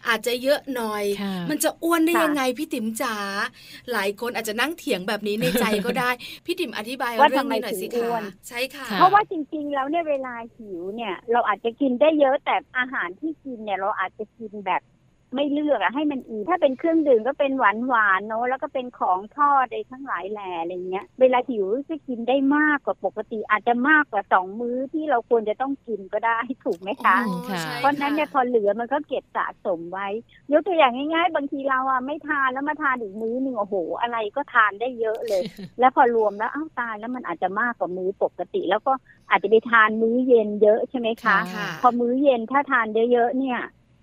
อาจจะเยอะหน่อยค่ะมันจะอ้วนได้ค่ะยังไงพี่ติ๋มจ๋าหลายคนอาจจะนั่งเถียงแบบนี้ในใจก็ได้ พี่ติ๋มอธิบายว่าเรื่องทำไมนี้หน่อยสิถึงอ้คะวนใช่ค่ะค่ะ เพราะว่าจริงๆแล้วเนี่ยเวลาหิวเนี่ย เราอาจจะกินได้เยอะแต่อาหารที่กินเนี่ยเราอาจจะกินแบบ ไม่เลือกอะให้มันอิ่มถ้าเป็นเครื่องดื่มก็เป็นหวานหวานๆเนอะแล้วก็เป็นของทอดอะไรทั้งหลายแหล่อะไรเงี้ยเวลาหิวจะกินได้มากกว่าปกติอาจจะมากกว่าสองมื้อที่เราควรจะต้องกินก็ได้ถูกไหมคะอืมค่ะใช่เพราะฉะนั้นเนี่ยพอเหลือมันก็เก็บสะสมไว้ ยกตัวอย่างง่าย ๆ บางทีเราอะไม่ทานแล้วมาทานอีกมื้อหนึ่งโอ้โห อะไรก็ทานได้เยอะเลย แล้วพอรวมแล้วอ้าวตายแล้วมันอาจจะมากกว่ามื้อปกติ แล้วก็อาจจะไปทานมื้อเย็นเยอะใช่ไหมคะค่ะพอมื้อเย็นถ้าทานเยอะๆเนี่ย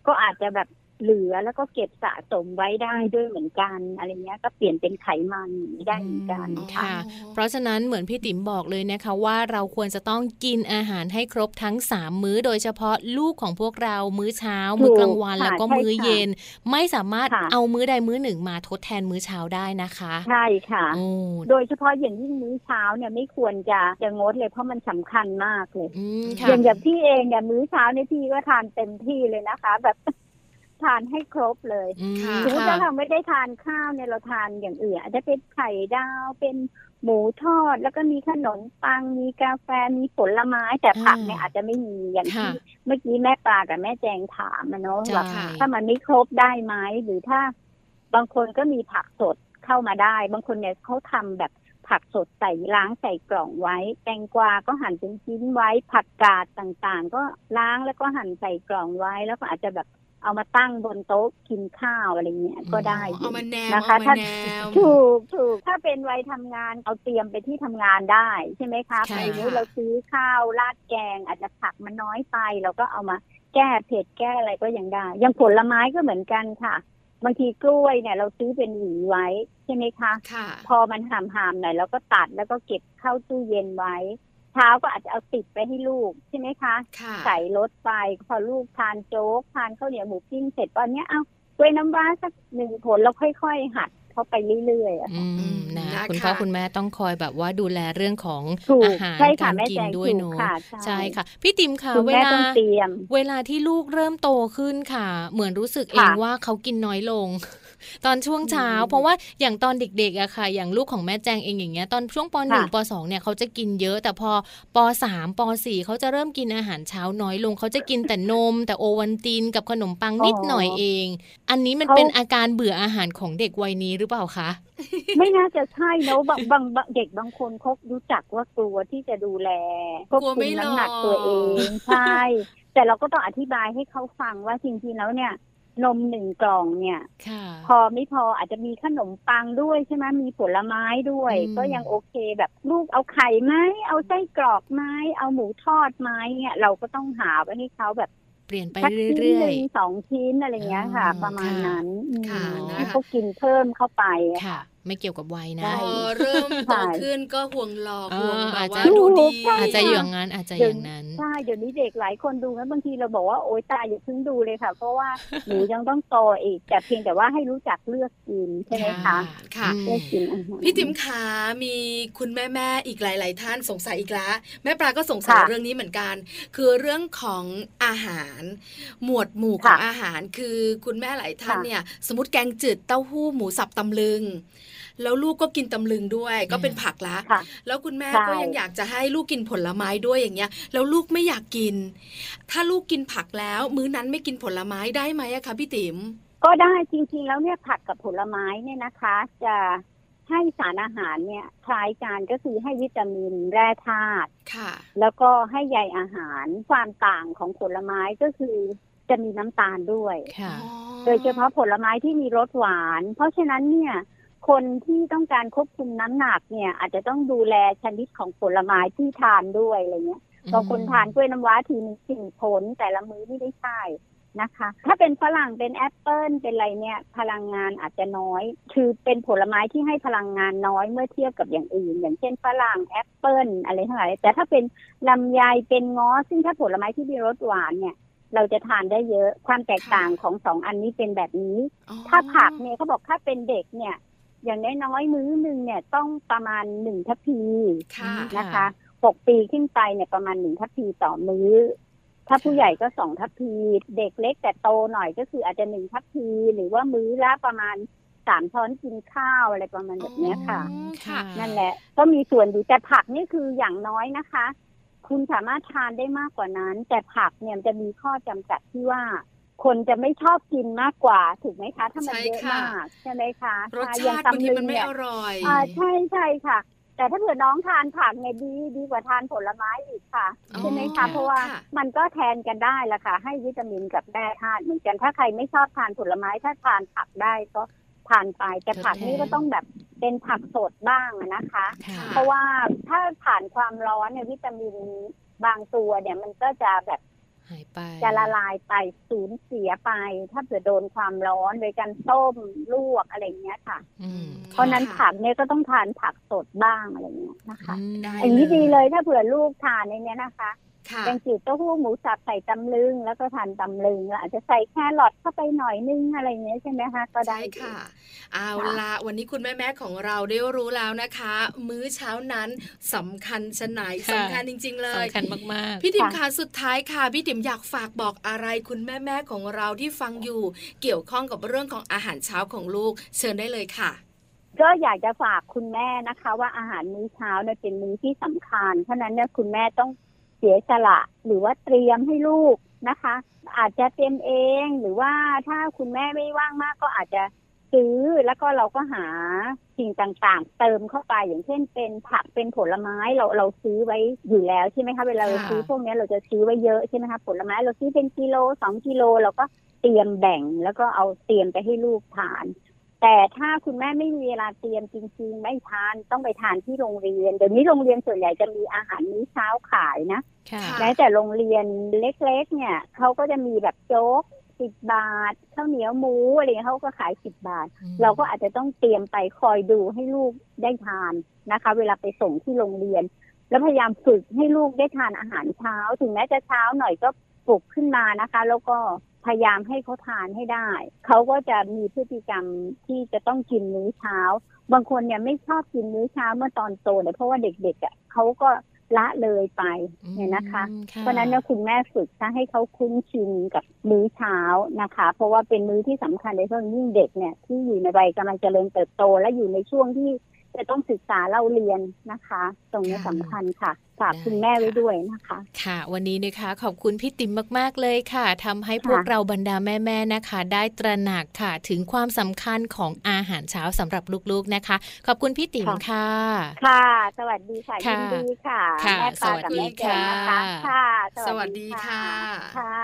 ก็อาจจะแบบ เหลือแล้วก็เก็บสะสมไว้ได้ด้วยเหมือนกันอะไรเงี้ยก็เปลี่ยนเป็นไขมันได้เหมือนกันอืมค่ะค่ะ เพราะฉะนั้นเหมือนพี่ติ๋มบอกเลยนะคะว่าเราควรจะต้องกินอาหารให้ครบทั้ง3มื้อ โดยเฉพาะลูกของพวกเรามื้อเช้า มื้อกลางวันค่ะแล้วก็ใช่มื้อค่ะเย็น ไม่สามารถค่ะเอามื้อใดมื้อหนึ่งมาทดแทนมื้อเช้าได้นะคะใช่ค่ะโอ้โดยเฉพาะอย่างยิ่งมื้อเช้าเนี่ยไม่ควรจะจะงดเลยเพราะมันสำคัญมากเลยอืมอค่ะย่างอย่างพี่เองเนี่ยมื้อเช้าเนี่ยพี่ก็ทานเต็มที่เลยนะคะ แบบ ทานให้ครบเลยอืมค่ะสมมติค่ะถ้าเราไม่ได้ทานข้าวเนี่ยเราทานอย่างอื่นอาจจะเป็นไข่ดาวเป็นหมูทอดแล้วก็มีขนมปังมีกาแฟมีผลไม้แต่ผักเนี่ยอาจจะไม่มีอย่างที่ค่ะเมื่อกี้แม่ปลากับแม่แจงถามอะเนาะใช่ว่าถ้ามันไม่ครบได้ไหมหรือถ้าบางคนก็มีผักสดเข้ามาได้ บางคนเนี่ยเขาทำแบบผักสดใส่ล้างใส่กล่องไว้ แตงกวาก็หั่นเป็นชิ้นไว้ ผักกาดต่างๆ ก็ล้างแล้วก็หั่นใส่กล่องไว้ แล้วก็อาจจะแบบ เอามาตั้งบนโต๊ะกินข้าวอะไรเงี้ยก็ได้อยู่เอามาแนวนะคะเอามาถ้าแนวถูกถูกถ้าเป็นวัยทำงานเอาเตรียมไปที่ทำงานได้ใช่ไหมคะค่ะไปนี้เราซื้อข้าวราดแกง อาจจะผักมันน้อยไปเราก็เอามาแก้เผ็ดแก้อะไรก็ยังได้อยังผลไม้ก็เหมือนกันค่ะ บางทีกล้วยเนี่ย เราซื้อเป็นหวีไว้ใช่ไหมคะค่ะพอมันหามๆหน่อยเราก็ตัดแล้วก็เก็บเข้าตู้เย็นไว้เช้าก็อาจจะเอาติดไปให้ลูกใช่ไหมคะค่ะใส่รถไปพอลูกทานโจ๊กทานข้าวเหนียวหมูปิ้งเสร็จตอนเนี้ยเอากล้วยน้ำว้าสักหนึ่งผลแล้วค่อยๆ หัดเข้าไปเรื่อยๆอะอือืมมนะนะคะคุณพ่อคุณแม่ต้องคอยแบบว่าดูแลเรื่องของถูกอาหารใช่ค่ะการแม่กิแจนงด้วยถูกเนาะค่ะใช่ค่ะ พี่ติ๋มค่ะคุณเวแม่ลาต้องเตรียมเวลาที่ลูกเริ่มโตขึ้นค่ะ เหมือนรู้สึกเองค่ะว่าเขากินน้อยลง ตอนช่วงเช้าอืมเพราะว่าอย่างตอนเด็กๆอะค่ะ อย่างลูกของแม่แจงเองอย่างเงี้ยตอนช่วงปหนึ่งค่ะปสองเนี่ยเขาจะกินเยอะแต่พอปสามปสี่เขาจะเริ่มกินอาหารเช้าน้อยลงเขาจะกินแต่นม แต่โอวันตินกับขนมปังนิดหน่อยเอง อันนี้มันเขาเป็นอาการเบื่ออาหารของเด็กวัยนี้หรือเปล่าคะไม่น่าจะใช่เนอะบางบางบางเด็กบางคนเขารู้จักว่ากลัวที่จะดูแลควบกลัวคุไม่มหล่อน้ำหนักตัวเองใช่แต่เราก็ต้องอธิบายให้เขาฟังว่าจริงๆแล้วเนี่ย นมหนึ่งกล่องเนี่ยค่ะพอไม่พออาจจะมีขนมปังด้วยใช่ไหมมีผลไม้ด้วยอืมก็ยังโอเคแบบลูกเอาไข่ไหมเอาไส้กรอกไหมเอาหมูทอดไหมเนี่ยเราก็ต้องหาไว้ให้เขาแบบเปลี่ยนไปสักชิ้นหเรื่อยนึ่งสองชิ้นอะไรเงี้ยค่ะอ๋อประมาณนั้นอืมค่ะให้เขากินเพิ่มเข้าไปอะๆค่ะ ไม่เกี่ยวกับวัยนะใช่พอเริ่มโตใช่ขึ้นก็ห่วงหลอกเออห่วงแบอาจบจะว่าดูดีใช่อาจจะอย่างนั้นอาจจะอย่างนั้นใช่เดี๋ยวนี้เด็กหลายคนดูนะบางทีเราบอกว่าโอ๊ยตายอย่าเพิ่งดูเลยค่ะ เพราะว่าหนูยังต้องโตอีกแต่เพียงแต่ว่าให้รู้จักเลือกกินใช่ไหมคะค่ะอืมเลือกกินอาหารพี่ติ๋มขามีคุณแม่แม่ๆอีกหลาย ๆ ท่านสงสัยอีกแล้วแม่ปลาก็สงสัยค่ะเรื่องนี้เหมือนกัน คือเรื่องของอาหาร หมวดหมู่ของค่ะอาหารคือคุณแม่หลายท่านค่ะเนี่ย สมมติแกงจืดเต้าหู้หมูสับตำลึง แล้วลูกก็กินตำลึงด้วย ก็เป็นผักละค่ะแล้วคุณแม่ใช่ก็ยังอยากจะให้ลูกกินผลไม้ด้วยอย่างเงี้ย แล้วลูกไม่อยากกิน ถ้าลูกกินผักแล้ว มื้อนั้นไม่กินผลไม้ได้ไหมอะคะพี่ติ๋มก็ได้จริงๆแล้วเนี่ยผักกับผลไม้เนี่ยนะคะ จะให้สารอาหารเนี่ยคล้ายกันก็คือให้วิตามินแร่ธาตุค่ะแล้วก็ให้ใยอาหารความต่างของผลไม้ก็คือจะมีน้ำตาลด้วยค่ะโดยเฉพาะผลไม้ที่มีรสหวาน เพราะฉะนั้นเนี่ย คนที่ต้องการควบคุมน้ำหนักเนี่ย อาจจะต้องดูแลชนิดของผลไม้ที่ทานด้วยอะไรเงี้ยบางคนทานกล้วยน้ำว้าทีนึงสี่ผลแต่ละมื้อไม่ได้ใช่นะคะ ถ้าเป็นฝรั่งเป็นแอปเปิลเป็นอะไรเนี่ย พลังงานอาจจะน้อย คือเป็นผลไม้ที่ให้พลังงานน้อยเมื่อเทียบกับอย่างอื่น อย่างเช่นฝรั่งแอปเปิลอะไรทั้งหลายแต่ถ้าเป็นลำไยเป็นเงาะ ซึ่งถ้าผลไม้ที่มีรสหวานเนี่ย เราจะทานได้เยอะความแตกต่างของสองอันนี้เป็นแบบนี้อ๋อถ้าผักเนี่ยเขาบอกถ้าเป็นเด็กเนี่ย อย่างน้อยๆมื้อหนึ่งเนี่ยต้องประมาณหนึ่งทัพพีค่ะนะคะหกปีขึ้นไปเนี่ยประมาณหนึ่งทัพพีต่อมื้อ ถ้าผู้ใหญ่ก็สองทัพพี เด็กเล็กแต่โตหน่อยก็คืออาจจะหนึ่งทัพพี หรือว่ามื้อละประมาณสามช้อนกินข้าวอะไรประมาณแบบเนี้ยค่ะอ๋อค่ะ นั่นแหละ ก็มีส่วนอยู่แต่ผักนี่คืออย่างน้อยนะคะ คุณสามารถทานได้มากกว่านั้น แต่ผักเนี่ยมันจะมีข้อจำกัดที่ว่า คนจะไม่ชอบกินมากกว่าถูกไหมคะ ถ้ามันใช่เยอะค่ะมากใช่ไหมคะรสค่ะชาติบางทีมันไม่เยอร่อยอ่าใช่ใช่ค่ะ แต่ถ้าเผื่อน้องทานผักเนี่ยดีดีกว่าทานผลไม้อีกค่ะอ๋อใช่ไหมคะเพราะว่าค่ะมันก็แทนกันได้ละค่ะ ให้วิตามินกับแร่ธาตุเหมือนกันถ้าใครไม่ชอบทานผลไม้ถ้าทานผักได้ก็ทานไปแต่ผักนี่ก็ต้องแบบเป็นผักสดบ้างอะนะคะค่ะเพราะว่าถ้าผ่านความร้อนเนี่ยวิตามินบางตัวเนี่ยมันก็จะแบบ หายไป จะละลายไปสูญเสียไป ถ้าเผื่อโดนความร้อนโดยการต้มลวกอะไรอย่างเงี้ยค่ะอืมเพราะฉะนั้นค่ะผักเนี่ยก็ต้องทานผักสดบ้างอะไรเงี้ยนะคะอืมได้อย่างนี้ดีเลยถ้าเผื่อลูกทานในเนี้ยนะคะค่ะ แกงจืดเต้าหู้หมูสับใส่ตำลึง แล้วก็ทานตำลึงแล้วอาจจะใส่แครอทเข้าไปหน่อยนึงอะไรเงี้ยใช่ไหมคะก็ได้ใช่อยู่ค่ะ เอาค่ะละวันนี้คุณแม่แม่ๆของเราได้รู้แล้วนะคะ มื้อเช้านั้นสำคัญชะไหนค่ะสำคัญจริง ๆ เลยสำคัญมากๆ พี่ติ๋มค่ะสุดท้ายค่ะ พี่ติ๋มอยากฝากบอกอะไรคุณแม่แม่ๆของเราที่ฟังอยู่ เกี่ยวข้องกับเรื่องของอาหารเช้าของลูกเชิญได้เลยค่ะก็อยากจะฝากคุณแม่นะคะ ว่าอาหารมื้อเช้าเนี่ยเป็นมื้อที่สำคัญเพราะฉะนั้นเนี่ยคุณแม่ต้อง เสียสละหรือว่าเตรียมให้ลูกนะคะ อาจจะเตรียมเองหรือว่าถ้าคุณแม่ไม่ว่างมากก็อาจจะซื้อแล้วก็เราก็หาสิ่งต่างๆ เติมเข้าไปอย่างเช่นเป็นผักเป็นผลไม้เราเราซื้อไว้อยู่แล้วใช่ไหมคะเวลาเราซื้อพวกนี้เราจะซื้อไว้เยอะใช่ไหมคะผลไม้เราซื้อเป็นกิโลสองกิโลเราก็เตรียมแบ่งแล้วก็เอาเตรียมไปให้ลูกทาน แต่ถ้าคุณแม่ไม่มีเวลาเตรียมจริง ๆ ไม่ทานต้องไปทานที่โรงเรียน เดี๋ยวนี้โรงเรียนส่วนใหญ่จะมีอาหารมื้อเช้าขายนะค่ะค่ะแม้แต่โรงเรียนเล็กๆ เนี่ยเขาก็จะมีแบบโจ๊กสิบบาทข้าวเหนียวหมูอะไรเงี้ยเขาก็ขายสิบบาทอืมเราก็อาจจะต้องเตรียมไปคอยดูให้ลูกได้ทานนะคะ เวลาไปส่งที่โรงเรียน แล้วพยายามฝึกให้ลูกได้ทานอาหารเช้า ถึงแม้จะเช้าหน่อยก็ปลุกขึ้นมานะคะ แล้วก็ พยายามให้เขาทานให้ได้ เขาก็จะมีพฤติกรรมที่จะต้องกินมื้อเช้า บางคนเนี่ยไม่ชอบกินมื้อเช้าเมื่อตอนโตเนี่ยเพราะว่าเด็กๆอะเขาก็ละเลยไปเนี่ยนะคะอืมเพราะฉะนั้นเนี่ยคุณแม่ฝึกถ้าให้เขาคุ้นชินกับมื้อเช้านะคะ เพราะว่าเป็นมื้อที่สำคัญในเรื่องยิ่งเด็กเนี่ยที่อยู่ในวัยกำลังเจริญเติบโต และอยู่ในช่วงที่ จะต้องศึกษาเล่าเรียนนะคะ ตรงนี้สำคัญค่ะฝากคุณแม่ไว้ด้วยนะคะ ค่ะ วันนี้นะคะขอบคุณพี่ติ๋มมาก ๆ เลยค่ะทำให้พวกค่ะเราบรรดาแม่ ๆ นะคะ ได้ตระหนักค่ะ ถึงความสำคัญของอาหารเช้าสำหรับลูกๆนะคะ ขอบคุณพี่ติ๋มค่ะ ค่ะ สวัสดีค่ะค่ะยินดีค่ะค่ะแม่ปลากับแม่แก้วนะคะสวัสดีค่ะค่ะ สวัสดีค่ะค่ะ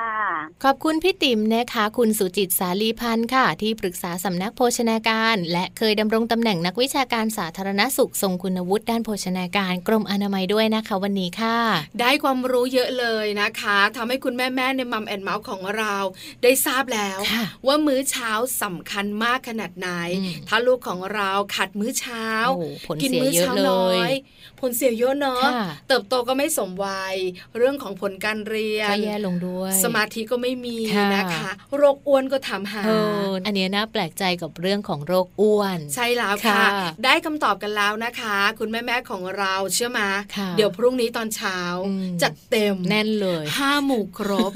ขอบคุณพี่ติ๋มนะคะ คุณสุจิตสาลีพันธ์ค่ะ ที่ปรึกษาสำนักโภชนาการ และเคยดำรงตำแหน่งนักวิชาการสาธารณสุขทรงคุณวุฒิด้านโภชนาการกรมอนามัยด้วยนะคะวันนี้ค่ะ ได้ความรู้เยอะเลยนะคะทำให้คุณแม่ๆในมัมแอนเมาส์ของเรา ได้ทราบแล้วค่ะว่ามื้อเช้าสำคัญมากขนาดไหนอืมถ้าลูกของเราขัดมื้อเช้าโอ้โหผลกิเสียมื้เยอะเช้าเลน้อยยผลเสียเยอะเนาะค่ะเติบโตก็ไม่สมวัย เรื่องของผลการเรียนก็แย่ลงด้วย สมาธิก็ไม่มีค่ะนะคะ โรคอ้วนก็ถามหาเอออันเนี้ยน่าแปลกใจกับเรื่องของโรคอ้วน ใช่แล้วค่ะค่ะได้คำตอบกันแล้วนะคะ คุณแม่ๆของเราเชื่อมาค่ะเดี๋ยวพรุ่งนี้ตอนเช้าอืมจัดเต็มแน่นเลยห้าหมู่ครบ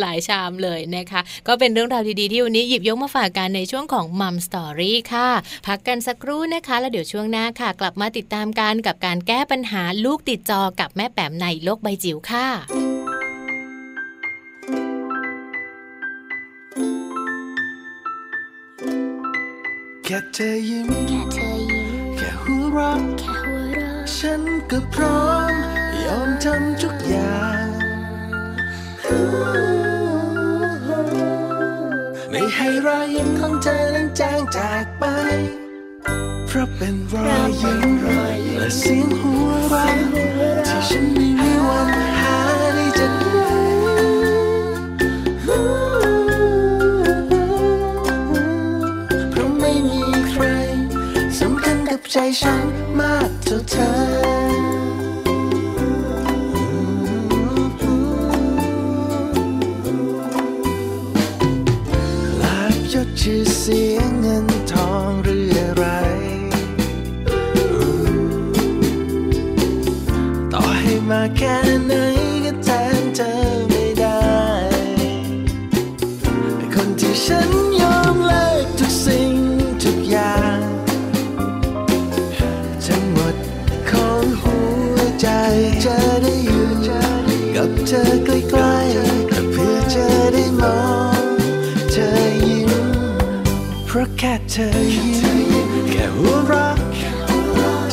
หลายชามเลยนะคะ ก็เป็นเรื่องราวดีๆที่วันนี้หยิบยกมาฝากกันในช่วงของมัมสตอรี่ค่ะ พักกันสักครู่นะคะ แล้วเดี๋ยวช่วงหน้าค่ะ กลับมาติดตามกันกับการแก้ปัญหาลูกติดจอกับแม่แป๋มในโลกใบจิ๋วค่ะแค่เธอยิ้มแค่เธอยิ้มแค่หัวเราะแค่หัวราะฉันก็พร้อม ยอมทำทุกอย่าง ไม่ให้รอยยิ้มของเธอนั้นจางจากไป เพราะเป็นรอยยิ้มและเสียงหัวเราะที่ฉันไม่มีวัน ใจฉันมากเท่าเธอลาบยศชื่อเสียงเงินทองหรืออะไร ต่อให้มาแค่ไหน ธอใกล้ๆเพื่อเจะได้มองเธอยิ้มเพราะแค่เธอยิ้มแค่หัวเราะ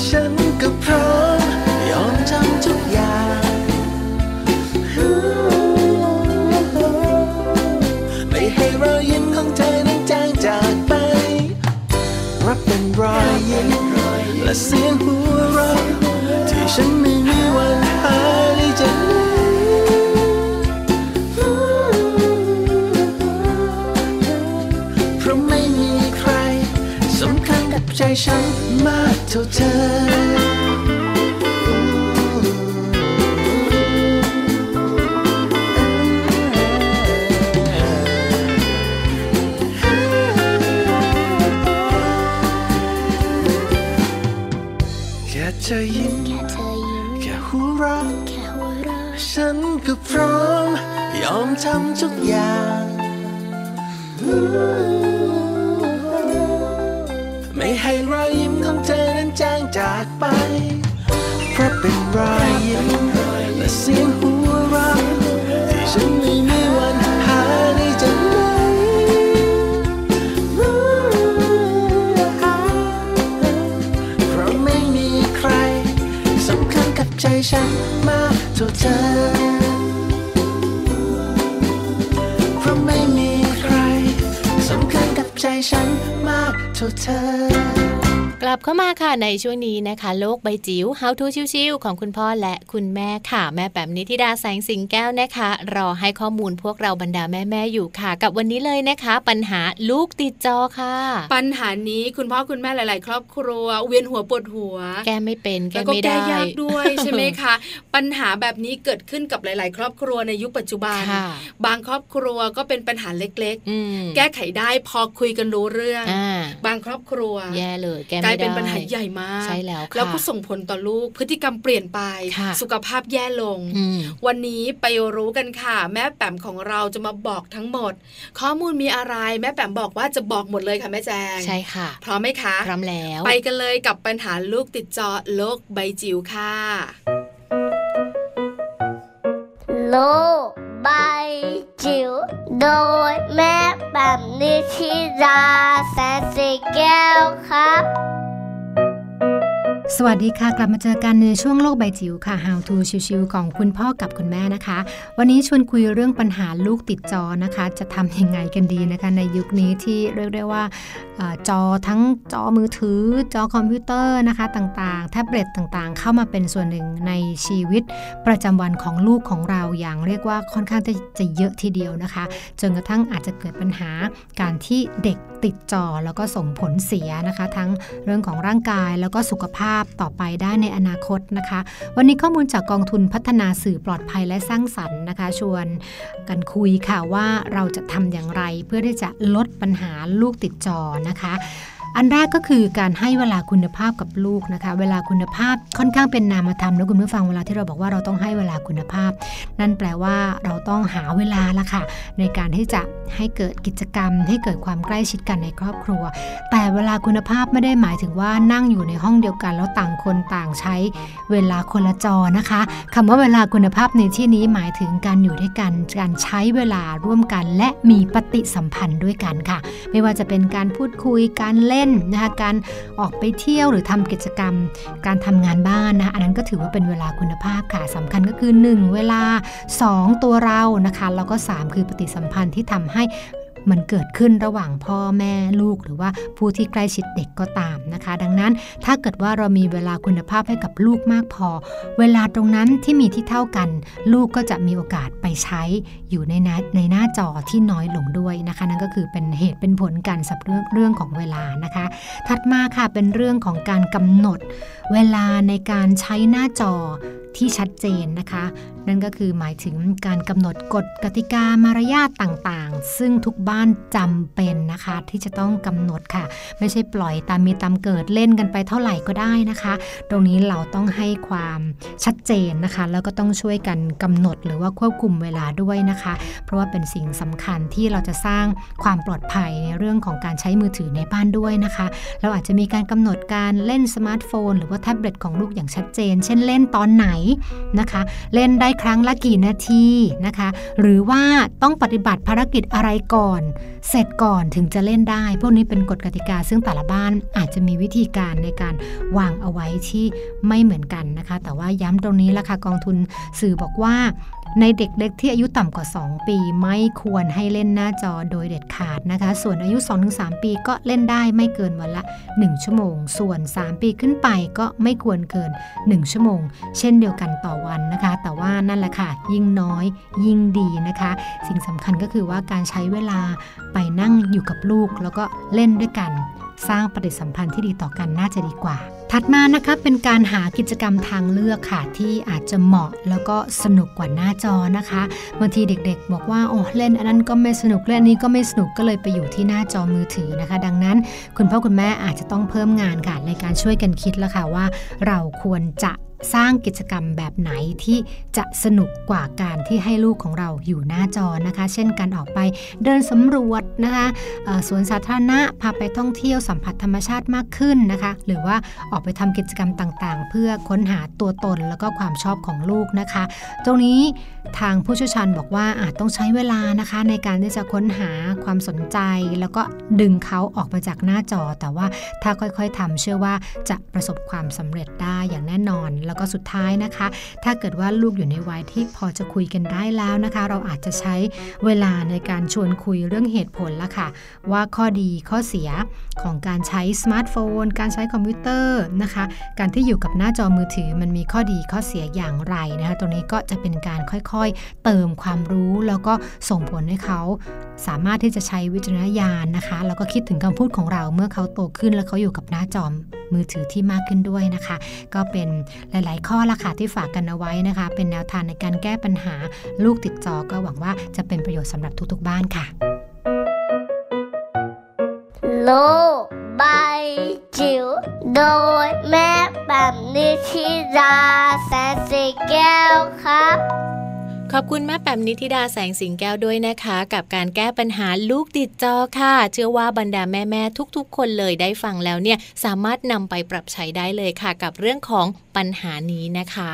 ฉันก็พร้อมยอมทำทุกอย่างไม่ให้รอยยิ้มของเธอนั้นจางจากไปรับเป็นรอยยิ้มและเสียงหัวเราะที่ฉันไม่มีวันหาไฉันมากเท่าเธอแค่เธอยิ้มแค่เธอยิ้มแค่หัวเราะแค่หัวเราะฉันก็พร้อม ยอมทำทุกอย่าง ให้รอยยิ้มของเธอนั้นจางจากไป เพราะเป็นรอยยิ้มและเสียงหัวเราะที่ฉันไม่มีวันหาได้จากไหนเพราะไม่มีใครสำคัญกับใจฉันมากเท่าเธอเพราะไม่มีใครสำคัญกับใจฉันมากเท่าเธอ กลับเข้ามาค่ะในช่วงนี้นะคะ โลกใบจิ๋ว How to ชิวๆของคุณพ่อและคุณแม่ค่ะ แม่แปมนิธิดาแสงสิงแก้วนะคะ รอให้ข้อมูลพวกเราบรรดาแม่ๆอยู่ค่ะ กับวันนี้เลยนะคะ ปัญหาลูกติดจอค่ะ ปัญหานี้คุณพ่อคุณแม่หลาย ๆ ครอบครัว เวียนหัวปวดหัว แก้ไม่เป็นแก้แล้วก็ไม่แก้ได้ยากด้วยใช่ไหมคะปัญหาแบบนี้เกิดขึ้นกับหลาย ๆ ครอบครัวในยุคปัจจุบันค่ะบางครอบครัวก็เป็นปัญหาเล็กอืมๆแก้ไขได้พอคุยกันรู้เรื่องอ่าบางครอบครัวแย่เลยแก้กไม่ลายได้เป็นปัญหาใหญ่มากใช่แล้วค่ะแล้วก็ส่งผลต่อลูกพฤติกรรมเปลี่ยนไปค่ะสุขภาพแย่ลงอืมวันนี้ไปรู้กันค่ะ แม่แปมของเราจะมาบอกทั้งหมด ข้อมูลมีอะไรแม่แปมบอกว่าจะบอกหมดเลยค่ะแม่แจงใช่ค่ะ พร้อมไหมคะพร้อมแล้ว ไปกันเลยกับปัญหาลูกติดจอโลกใบจิ๋วค่ะโลกใบจิ๋วโดยแม่แบบนิชิราแสนสีแก้วครับ สวัสดีค่ะ กลับมาเจอกันในช่วงโลกใบจิ๋วค่ะ How to ชิวๆของคุณพ่อกับคุณแม่นะคะ วันนี้ชวนคุยเรื่องปัญหาลูกติดจอนะคะ จะทำยังไงกันดีนะคะ ในยุคนี้ที่เรียกได้ว่า จอทั้งจอมือถือ จอคอมพิวเตอร์นะคะต่างๆ แท็บเล็ตต่างๆ เข้ามาเป็นส่วนหนึ่งในชีวิตประจำวันของลูกของเราอย่างเรียกว่าค่อนข้างจะจะเยอะทีเดียวนะคะ จนกระทั่งอาจจะเกิดปัญหาการที่เด็กติดจอแล้วก็ส่งผลเสียนะคะ ทั้งเรื่องของร่างกายแล้วก็สุขภาพต่อไปได้ในอนาคตนะคะ วันนี้ข้อมูลจากกองทุนพัฒนาสื่อปลอดภัยและสร้างสรรค์นะคะ ชวนกันคุยค่ะว่าเราจะทำอย่างไรเพื่อที่จะลดปัญหาลูกติดจอนะนะคะ อันแรกก็คือการให้เวลาคุณภาพกับลูกนะคะ เวลาคุณภาพค่อนข้างเป็นนามธรรมนะคุณผู้ฟังเวลาที่เราบอกว่าเราต้องให้เวลาคุณภาพ นั่นแปลว่าเราต้องหาเวลาละค่ะ ในการที่จะให้เกิดกิจกรรม ให้เกิดความใกล้ชิดกันในครอบครัว แต่เวลาคุณภาพไม่ได้หมายถึงว่านั่งอยู่ในห้องเดียวกัน แล้วต่างคนต่างใช้เวลาคนละจอนะคะคำว่าเวลาคุณภาพในที่นี้หมายถึงการอยู่ด้วยกันการใช้เวลาร่วมกัน และมีปฏิสัมพันธ์ด้วยกันค่ะ ไม่ว่าจะเป็นการพูดคุยการเล่นนะคะการออกไปเที่ยวหรือทำกิจกรรม การทำงานบ้านนะคะอันนั้นก็ถือว่าเป็นเวลาคุณภาพค่ะสำคัญก็คือ 1 เวลา 2 ตัวเรานะคะแล้วก็ 3 คือปฏิสัมพันธ์ที่ทำให้ มันเกิดขึ้นระหว่างพ่อแม่ลูกหรือว่าผู้ที่ใกล้ชิดเด็กก็ตามนะคะ ดังนั้นถ้าเกิดว่าเรามีเวลาคุณภาพให้กับลูกมากพอ เวลาตรงนั้นที่มีที่เท่ากัน ลูกก็จะมีโอกาสไปใช้อยู่ในน้าในหน้าจอที่น้อยลงด้วยนะคะ นั่นก็คือเป็นเหตุเป็นผลกันสับเรื่องเรื่องของเวลานะคะ ถัดมาค่ะเป็นเรื่องของการกำหนด เวลาในการใช้หน้าจอที่ชัดเจนนะคะ นั่นก็คือหมายถึงการกำหนดกฎกติกามารยาทต่างๆ ซึ่งทุกบ้านจำเป็นนะคะ ที่จะต้องกำหนดค่ะ ไม่ใช่ปล่อยตามมีตามเกิดเล่นกันไปเท่าไหร่ก็ได้นะคะ ตรงนี้เราต้องให้ความชัดเจนนะคะ แล้วก็ต้องช่วยกันกำหนดหรือว่าควบคุมเวลาด้วยนะคะ เพราะว่าเป็นสิ่งสำคัญที่เราจะสร้างความปลอดภัยในเรื่องของการใช้มือถือในบ้านด้วยนะคะ เราอาจจะมีการกำหนดการเล่นสมาร์ทโฟน หรือว่าแท็บเล็ตของลูกอย่างชัดเจน เช่นเล่นตอนไหนนะคะ เล่นได้ครั้งละกี่นาทีนะคะ หรือว่าต้องปฏิบัติภารกิจอะไรก่อน เสร็จก่อนถึงจะเล่นได้ พวกนี้เป็นกฎกติกาซึ่งแต่ละบ้านอาจจะมีวิธีการในการวางเอาไว้ที่ไม่เหมือนกันนะคะ แต่ว่าย้ำตรงนี้ละค่ะกองทุนสื่อบอกว่า ในเด็กเล็กที่อายุต่ำกว่า 2 ปีไม่ควรให้เล่นหน้าจอโดยเด็ดขาดนะคะ ส่วนอายุ 2-3 ปีก็เล่นได้ไม่เกินวันละ 1 ชั่วโมง ส่วน 3 ปีขึ้นไปก็ไม่ควรเกิน 1 ชั่วโมง เช่นเดียวกันต่อวันนะคะ แต่ว่านั่นแหละค่ะ ยิ่งน้อยยิ่งดีนะคะ สิ่งสำคัญก็คือว่าการใช้เวลาไปนั่งอยู่กับลูกแล้วก็เล่นด้วยกัน สร้างปฏิสัมพันธ์ที่ดีต่อกันน่าจะดีกว่า ถัดมานะคะเป็นการหากิจกรรมทางเลือกค่ะ ที่อาจจะเหมาะแล้วก็สนุกกว่าหน้าจอนะคะบางทีเด็กๆ บอกว่าโอ้เล่นอันนั้นก็ไม่สนุกเล่นนี้ก็ไม่สนุกก็เลยไปอยู่ที่หน้าจอมือถือนะคะ ดังนั้น คุณพ่อคุณแม่อาจจะต้องเพิ่มงานค่ะในการช่วยกันคิดแล้วค่ะว่า เราควรจะ สร้างกิจกรรมแบบไหนที่จะสนุกกว่าการที่ให้ลูกของเราอยู่หน้าจอนะคะ เช่นการออกไปเดินสำรวจนะคะสวนสาธารณะพาไปท่องเที่ยวสัมผัสธรรมชาติมากขึ้นนะคะ หรือว่าออกไปทำกิจกรรมต่างๆ เพื่อค้นหาตัวตนแล้วก็ความชอบของลูกนะคะ ตรงนี้ทางผู้เชี่ยวชาญบอกว่าอาจต้องใช้เวลานะคะ ในการที่จะค้นหาความสนใจ แล้วก็ดึงเขาออกมาจากหน้าจอ แต่ว่าถ้าค่อยๆทำเชื่อว่าจะประสบความสำเร็จได้อย่างแน่นอนแล้วก็สุดท้ายนะคะ ถ้าเกิดว่าลูกอยู่ในวัยที่พอจะคุยกันได้แล้วนะคะ เราอาจจะใช้เวลาในการชวนคุยเรื่องเหตุผลละค่ะ ว่าข้อดีข้อเสียของการใช้สมาร์ทโฟน การใช้คอมพิวเตอร์นะคะ การที่อยู่กับหน้าจอมือถือมันมีข้อดีข้อเสียอย่างไรนะคะ ตรงนี้ก็จะเป็นการค่อยๆ เติมความรู้แล้วก็ส่งผลให้เขาสามารถที่จะใช้วิจารณญาณนะคะ แล้วก็คิดถึงคำพูดของเราเมื่อเขาโตขึ้น แล้วเขาอยู่กับหน้าจอมือถือที่มากขึ้นด้วยนะคะ ก็เป็นหลาย ๆ ข้อละค่ะที่ฝากกันเอาไว้นะคะ เป็นแนวทางในการแก้ปัญหาลูกติดจอก็หวังว่าจะเป็นประโยชน์สำหรับทุก ๆ บ้านค่ะ โลบายจิ๋วโดยแม่แบบนิชิราแสนสีแก้วครับ ขอบคุณแม่แปมนิธิดาแสงสิงแก้วด้วยนะคะ กับการแก้ปัญหาลูกติดจอค่ะ เชื่อว่าบรรดาแม่ๆทุกๆ คนเลยได้ฟังแล้วเนี่ยสามารถนำไปปรับใช้ได้เลยค่ะ กับเรื่องของปัญหานี้นะคะ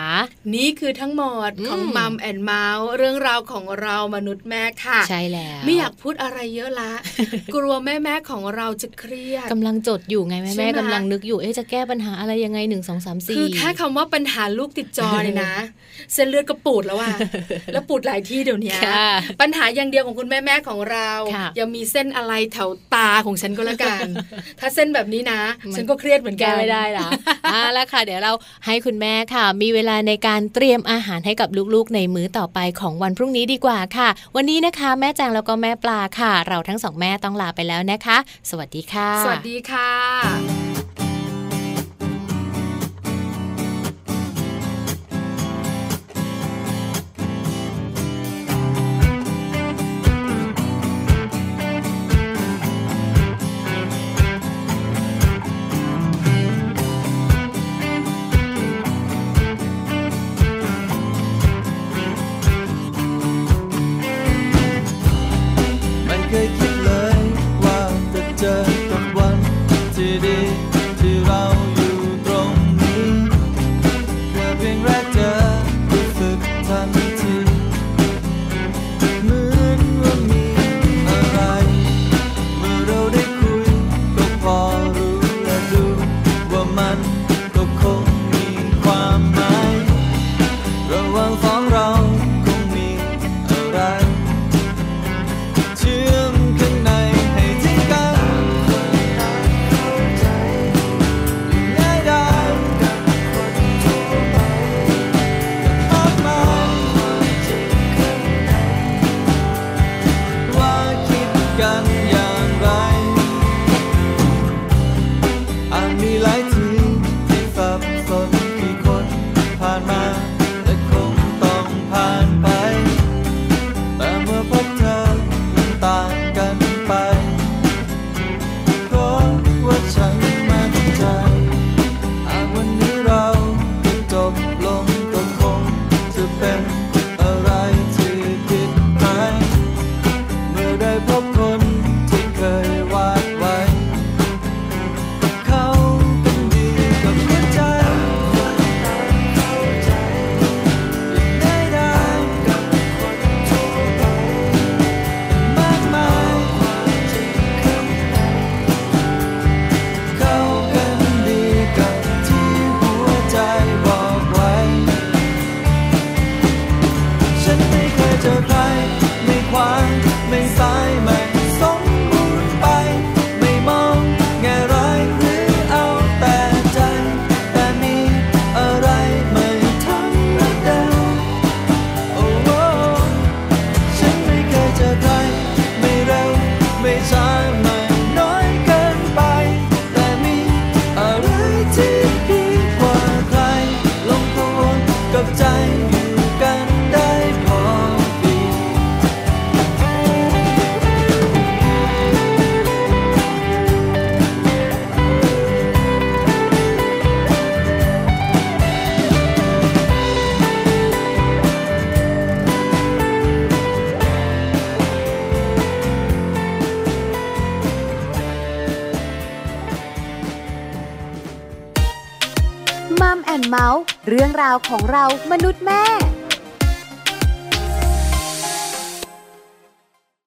นี่คือทั้งหมดของมัมแอนเมาส์เรื่องราวของเรามนุษย์แม่ค่ะ ใช่แล้วไม่อยากพูดอะไรเยอะละ กลัวแม่ๆของเราจะเครียดกำลังจดอยู่ไงใช่แม่ไหมๆกำลังนึกอยู่เอ๊ะจะแก้ปัญหาอะไรยังไงหนึ่งสองสามสี่คือแค่คำว่าปัญหาลูกติดจอเนี่ยนะ เส้นเลือดก็ปูดแล้วอะแล้วปูดหลายที่เดี๋ยวนี้ค่ะปัญหาอย่างเดียวของคุณแม่แม่ๆของเราค่ะยังมีเส้นอะไรแถวตาของฉันก็แล้วกัน ถ้าเส้นแบบนี้นะมันฉันก็เครียดเหมือนกัแก้นไม่ได้ละอ่าแล้วค่ะ เดี๋ยวเราให้คุณแม่ค่ะ มีเวลาในการเตรียมอาหารให้กับลูกๆ ในมื้อต่อไปของวันพรุ่งนี้ดีกว่าค่ะ วันนี้นะคะ แม่แจงแล้วก็แม่ปลาค่ะ เราทั้งสองแม่ต้องลาไปแล้วนะคะ สวัสดีค่ะ สวัสดีค่ะ ของเรามนุษย์แม่